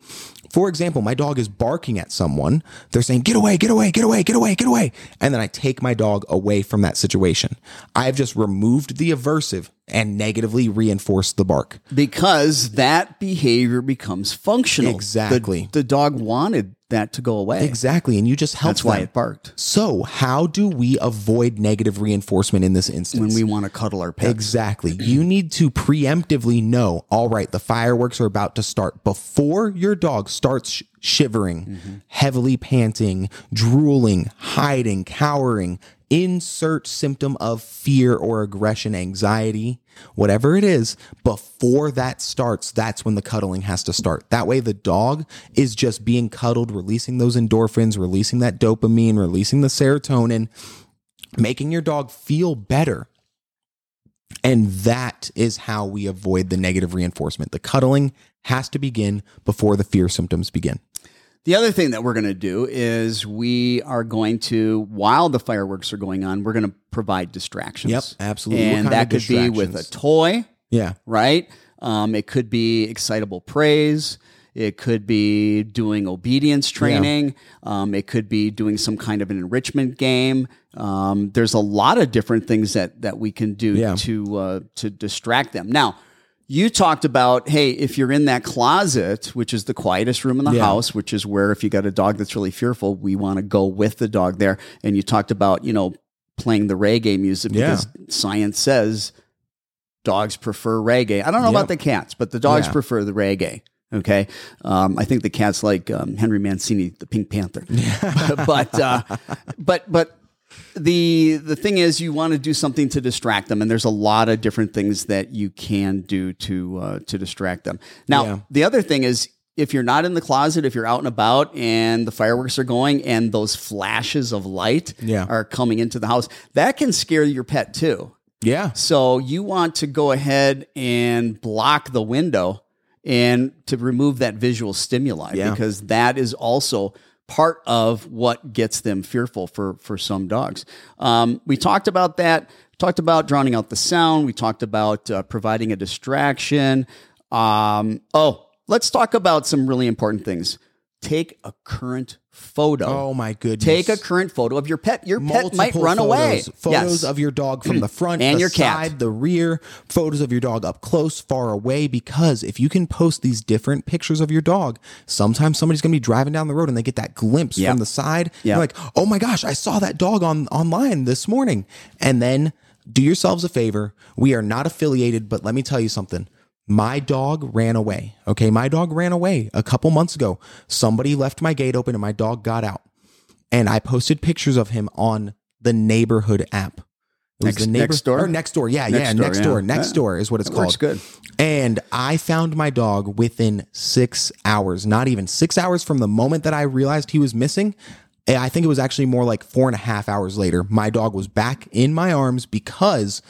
[SPEAKER 2] for example, my dog is barking at someone. They're saying, get away, get away, get away, get away, get away. And then I take my dog away from that situation. I've just removed the aversive and negatively reinforced the bark.
[SPEAKER 1] because that behavior becomes functional.
[SPEAKER 2] Exactly.
[SPEAKER 1] The, the dog wanted that to go away.
[SPEAKER 2] Exactly. And you just help
[SPEAKER 1] That's why
[SPEAKER 2] them.
[SPEAKER 1] it barked.
[SPEAKER 2] So, how do we avoid negative reinforcement in this instance?
[SPEAKER 1] When we want to cuddle our pets.
[SPEAKER 2] Exactly. You need to preemptively know, all right, the fireworks are about to start before your dog starts sh- shivering, mm-hmm. heavily panting, drooling, hiding, cowering. Insert symptom of fear or aggression, anxiety, whatever it is, before that starts, that's when the cuddling has to start. That way, the dog is just being cuddled, releasing those endorphins, releasing that dopamine, releasing the serotonin, making your dog feel better. And that is how we avoid the negative reinforcement. The cuddling has to begin before the fear symptoms begin.
[SPEAKER 1] The other thing that we're going to do is we are going to, while the fireworks are going on, we're going to provide distractions.
[SPEAKER 2] Yep, absolutely.
[SPEAKER 1] And that could be with a toy,
[SPEAKER 2] Yeah.
[SPEAKER 1] right? Um, it could be excitable praise. It could be doing obedience training. Um, it could be doing some kind of an enrichment game. Um, there's a lot of different things that that we can do
[SPEAKER 2] Yeah.
[SPEAKER 1] to uh, to distract them. Now, you talked about hey, if you're in that closet, which is the quietest room in the
[SPEAKER 2] Yeah.
[SPEAKER 1] house, which is where if you got a dog that's really fearful, we want to go with the dog there. And you talked about you know playing the reggae music
[SPEAKER 2] Yeah.
[SPEAKER 1] because science says dogs prefer reggae. I don't know
[SPEAKER 2] Yep.
[SPEAKER 1] about the cats, but the dogs
[SPEAKER 2] Yeah.
[SPEAKER 1] prefer the reggae. Okay, um, I think the cats like um, Henry Mancini, the Pink Panther. but uh, but but the the thing is, you want to do something to distract them, and there's a lot of different things that you can do to uh, to distract them. Now,
[SPEAKER 2] Yeah.
[SPEAKER 1] the other thing is. If you're not in the closet, if you're out and about and the fireworks are going and those flashes of light
[SPEAKER 2] Yeah.
[SPEAKER 1] are coming into the house, that can scare your pet too.
[SPEAKER 2] Yeah.
[SPEAKER 1] So you want to go ahead and block the window and to remove that visual stimuli
[SPEAKER 2] Yeah.
[SPEAKER 1] because that is also part of what gets them fearful for for some dogs. Um, we talked about that. Talked about drowning out the sound. We talked about uh, providing a distraction. Um, oh, let's talk about some really important things. Take a current photo.
[SPEAKER 2] Oh my goodness.
[SPEAKER 1] Take a current photo of your pet. Your pet might
[SPEAKER 2] Multiple
[SPEAKER 1] run away.
[SPEAKER 2] photos. Photos
[SPEAKER 1] Yes.
[SPEAKER 2] of your dog from the front
[SPEAKER 1] And
[SPEAKER 2] the
[SPEAKER 1] your cat.
[SPEAKER 2] the rear, photos of your dog up close, far away. Because if you can post these different pictures of your dog, sometimes somebody's gonna be driving down the road and they get that glimpse
[SPEAKER 1] Yeah.
[SPEAKER 2] from the side.
[SPEAKER 1] Yeah.
[SPEAKER 2] They're like, oh my gosh, I saw that dog on online this morning. And then do yourselves a favor. We are not affiliated, but let me tell you something. My dog ran away. Okay. My dog ran away a couple months ago. Somebody left my gate open and my dog got out and I posted pictures of him on the neighborhood app. It was
[SPEAKER 1] Next-
[SPEAKER 2] the neighbor,
[SPEAKER 1] Next Door?
[SPEAKER 2] or next door, yeah,
[SPEAKER 1] Next
[SPEAKER 2] yeah,
[SPEAKER 1] Door,
[SPEAKER 2] next
[SPEAKER 1] yeah.
[SPEAKER 2] door, next
[SPEAKER 1] Yeah.
[SPEAKER 2] door is what it's
[SPEAKER 1] That
[SPEAKER 2] called.
[SPEAKER 1] good.
[SPEAKER 2] And I found my dog within six hours, not even six hours from the moment that I realized he was missing. Eh, I think it was actually more like four and a half hours later. My dog was back in my arms because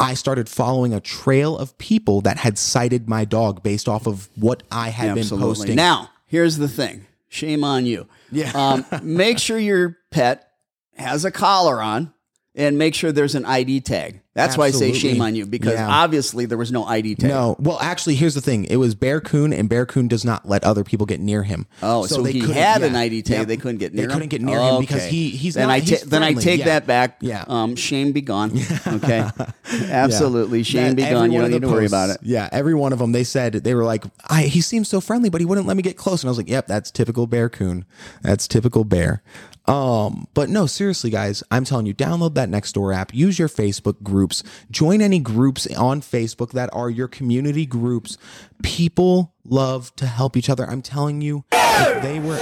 [SPEAKER 2] I started following a trail of people that had sighted my dog based off of what I had been
[SPEAKER 1] Absolutely.
[SPEAKER 2] posting.
[SPEAKER 1] Now, here's the thing. Shame on you.
[SPEAKER 2] Yeah.
[SPEAKER 1] Um, make sure your pet has a collar on and make sure there's an ID tag. That's why I say shame on you because
[SPEAKER 2] Yeah.
[SPEAKER 1] obviously there was no ID tag.
[SPEAKER 2] No, well, actually, here's the thing. It was Bear Coon, and Bear Coon does not let other people get near him.
[SPEAKER 1] Oh, so,
[SPEAKER 2] they
[SPEAKER 1] he had an
[SPEAKER 2] yeah,
[SPEAKER 1] ID tag.
[SPEAKER 2] yeah.
[SPEAKER 1] They couldn't get
[SPEAKER 2] They
[SPEAKER 1] near him.
[SPEAKER 2] couldn't get near him because
[SPEAKER 1] Okay.
[SPEAKER 2] he he's
[SPEAKER 1] then
[SPEAKER 2] not.
[SPEAKER 1] I ta-
[SPEAKER 2] he's
[SPEAKER 1] then I take
[SPEAKER 2] yeah.
[SPEAKER 1] that back.
[SPEAKER 2] Yeah.
[SPEAKER 1] Um, shame be gone. Okay. Absolutely, shame
[SPEAKER 2] That-
[SPEAKER 1] be gone. You don't need to worry about it.
[SPEAKER 2] Yeah, every one of them. They said they were like, I, he seems so friendly, but he wouldn't let me get close. And I was like, Yep, that's typical Bear Coon. That's typical Bear. Um, but no, seriously, guys, I'm telling you, download that Nextdoor app. Use your Facebook groups. Join any groups on Facebook that are your community groups. People love to help each other. I'm telling you, if they were.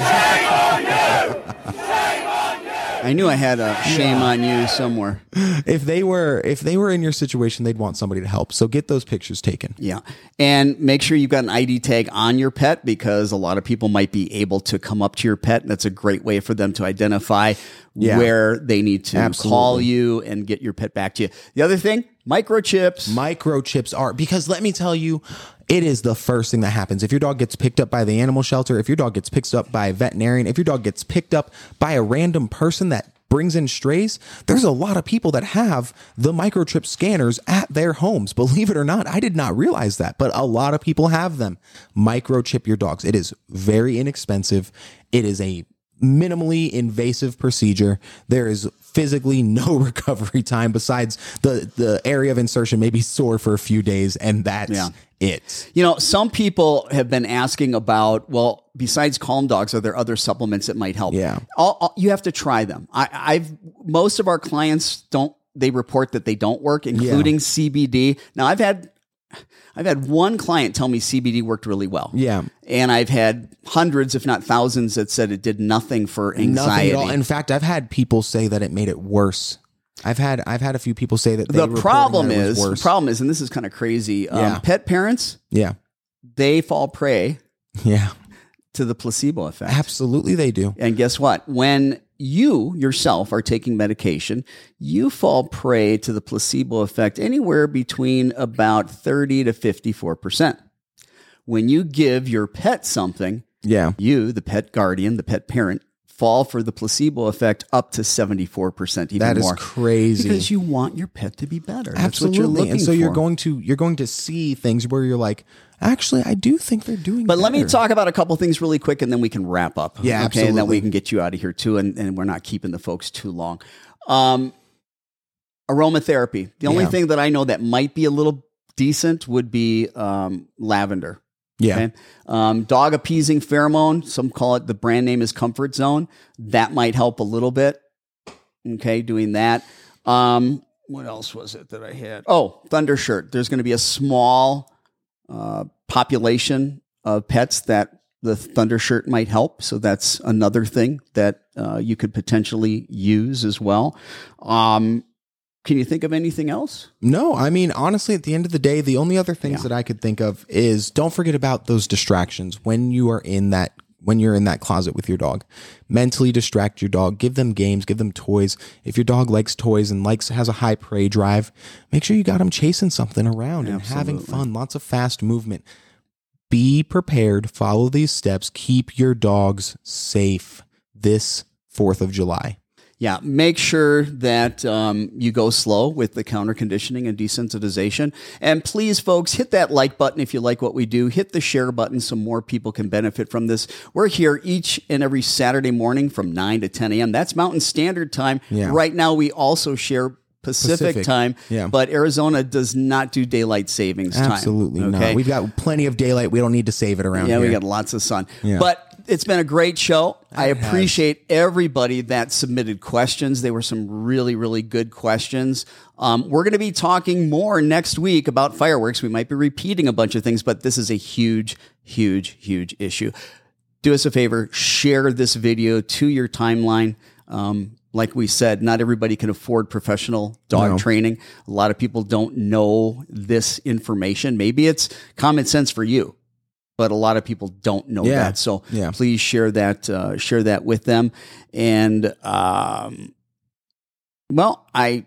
[SPEAKER 1] I knew I had a shame on you somewhere.
[SPEAKER 2] if they were if they were in your situation they'd want somebody to help so get those pictures taken
[SPEAKER 1] Yeah. And make sure you've got an ID tag on your pet because a lot of people might be able to come up to your pet. And that's a great way for them to identify
[SPEAKER 2] Yeah.
[SPEAKER 1] where they need to
[SPEAKER 2] Absolutely.
[SPEAKER 1] call you and get your pet back to you. The other thing, microchips.
[SPEAKER 2] microchips are because let me tell you it is the first thing that happens. If your dog gets picked up by the animal shelter if your dog gets picked up by a veterinarian if your dog gets picked up by a random person that brings in strays there's a lot of people that have the microchip scanners at their homes. Believe it or not i did not realize that but a lot of people have them. Microchip your dogs. It is very inexpensive. It is a minimally invasive procedure. There is physically no recovery time besides the the area of insertion may be sore for a few days and that's
[SPEAKER 1] Yeah.
[SPEAKER 2] it.
[SPEAKER 1] You know, some people have been asking about, well, besides calm dogs, are there other supplements that might help?
[SPEAKER 2] Yeah.
[SPEAKER 1] All, all- you have to try them. I, I've, most of our clients don't, they report that they don't work, including CBD. Now I've had, I've had one client tell me CBD worked really well.
[SPEAKER 2] Yeah.
[SPEAKER 1] And I've had hundreds, if not thousands, that said it did nothing for
[SPEAKER 2] Nothing
[SPEAKER 1] anxiety.
[SPEAKER 2] at all. In fact, I've had people say that it made it worse. I've had I've had a few people say that they
[SPEAKER 1] the problem
[SPEAKER 2] that
[SPEAKER 1] is, the problem is, and this is kind of crazy. Um, Pet parents,
[SPEAKER 2] yeah.
[SPEAKER 1] they fall prey
[SPEAKER 2] Yeah.
[SPEAKER 1] to the placebo effect.
[SPEAKER 2] Absolutely they do.
[SPEAKER 1] And guess what? When you yourself are taking medication, you fall prey to the placebo effect anywhere between about 30 to 54%. When you give your pet something,
[SPEAKER 2] Yeah.
[SPEAKER 1] you, the pet guardian, the pet parent, fall for the placebo effect up to 74%, even
[SPEAKER 2] That is
[SPEAKER 1] more.
[SPEAKER 2] crazy.
[SPEAKER 1] Because you want your pet to be better. That's
[SPEAKER 2] Absolutely.
[SPEAKER 1] what you're looking
[SPEAKER 2] and so you're going to you're going to see things where you're like, actually I do think they're doing
[SPEAKER 1] But let me talk about a couple things really quick and then we can wrap up.
[SPEAKER 2] Yeah,
[SPEAKER 1] Okay. And then we can get you out of here too. And, and we're not keeping the folks too long. Um, aromatherapy. The only
[SPEAKER 2] Yeah.
[SPEAKER 1] thing that I know that might be a little decent would be um, lavender.
[SPEAKER 2] Yeah.
[SPEAKER 1] Okay. Um, dog appeasing pheromone. Some call it the brand name is Comfort Zone. That might help a little bit. Okay, doing that. Um, what else was it that I had? Oh, ThunderShirt. There's going to be a small uh, population of pets that the ThunderShirt might help. So that's another thing that uh, you could potentially use as well. Um, can you think of anything else?
[SPEAKER 2] No, I mean, honestly, at the end of the day, the only other things
[SPEAKER 1] Yeah.
[SPEAKER 2] that I could think of is don't forget about those distractions when you are in that when you're in that closet with your dog. Mentally distract your dog. Give them games. Give them toys. If your dog likes toys and likes has a high prey drive, make sure you got him chasing something around and having fun. Lots of fast movement. Be prepared. Follow these steps. Keep your dogs safe this Fourth of July.
[SPEAKER 1] Yeah, make sure that um, you go slow with the counter conditioning and desensitization. And please, folks, hit that like button if you like what we do. Hit the share button so more people can benefit from this. We're here each and every Saturday morning from 9 to 10 a.m. That's Mountain Standard Time.
[SPEAKER 2] Yeah.
[SPEAKER 1] Right now, we also share Pacific,
[SPEAKER 2] Pacific.
[SPEAKER 1] time,
[SPEAKER 2] Yeah.
[SPEAKER 1] but Arizona does not do daylight savings time.
[SPEAKER 2] Absolutely
[SPEAKER 1] okay?
[SPEAKER 2] not. We've got plenty of daylight. We don't need to save it around
[SPEAKER 1] Yeah,
[SPEAKER 2] here.
[SPEAKER 1] we got lots of sun.
[SPEAKER 2] Yeah.
[SPEAKER 1] But it's been a great show. I
[SPEAKER 2] It has.
[SPEAKER 1] appreciate everybody that submitted questions. They were some really, really good questions. Um, we're going to be talking more next week about fireworks. We might be repeating a bunch of things, but this is a huge, huge, huge issue. Do us a favor, share this video to your timeline. Um, like we said, not everybody can afford professional dog
[SPEAKER 2] No.
[SPEAKER 1] training. A lot of people don't know this information. Maybe it's common sense for you but a lot of people don't know
[SPEAKER 2] Yeah.
[SPEAKER 1] that. So
[SPEAKER 2] Yeah.
[SPEAKER 1] please share that uh, share that with them. And um, well, I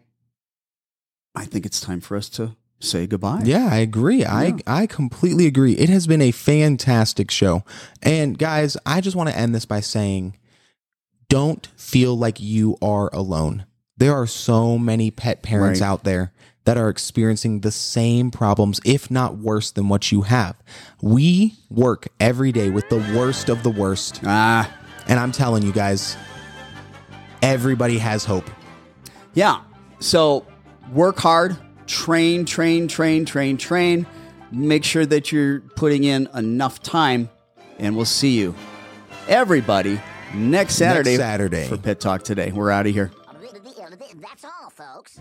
[SPEAKER 1] I think it's time for us to say goodbye.
[SPEAKER 2] Yeah, I agree. I I completely agree. It has been a fantastic show. And guys, I just want to end this by saying don't feel like you are alone. There are so many pet parents
[SPEAKER 1] Right.
[SPEAKER 2] out there that are experiencing the same problems, if not worse than what you have. We work every day with the worst of the worst.
[SPEAKER 1] Ah,
[SPEAKER 2] And I'm telling you guys, everybody has hope.
[SPEAKER 1] yeah. So work hard, train, train, train, train, train. Make sure that you're putting in enough time, and we'll see you, everybody, next Saturday.
[SPEAKER 2] Saturday.
[SPEAKER 1] for Pit Talk today. We're out of here.
[SPEAKER 5] That's all, folks.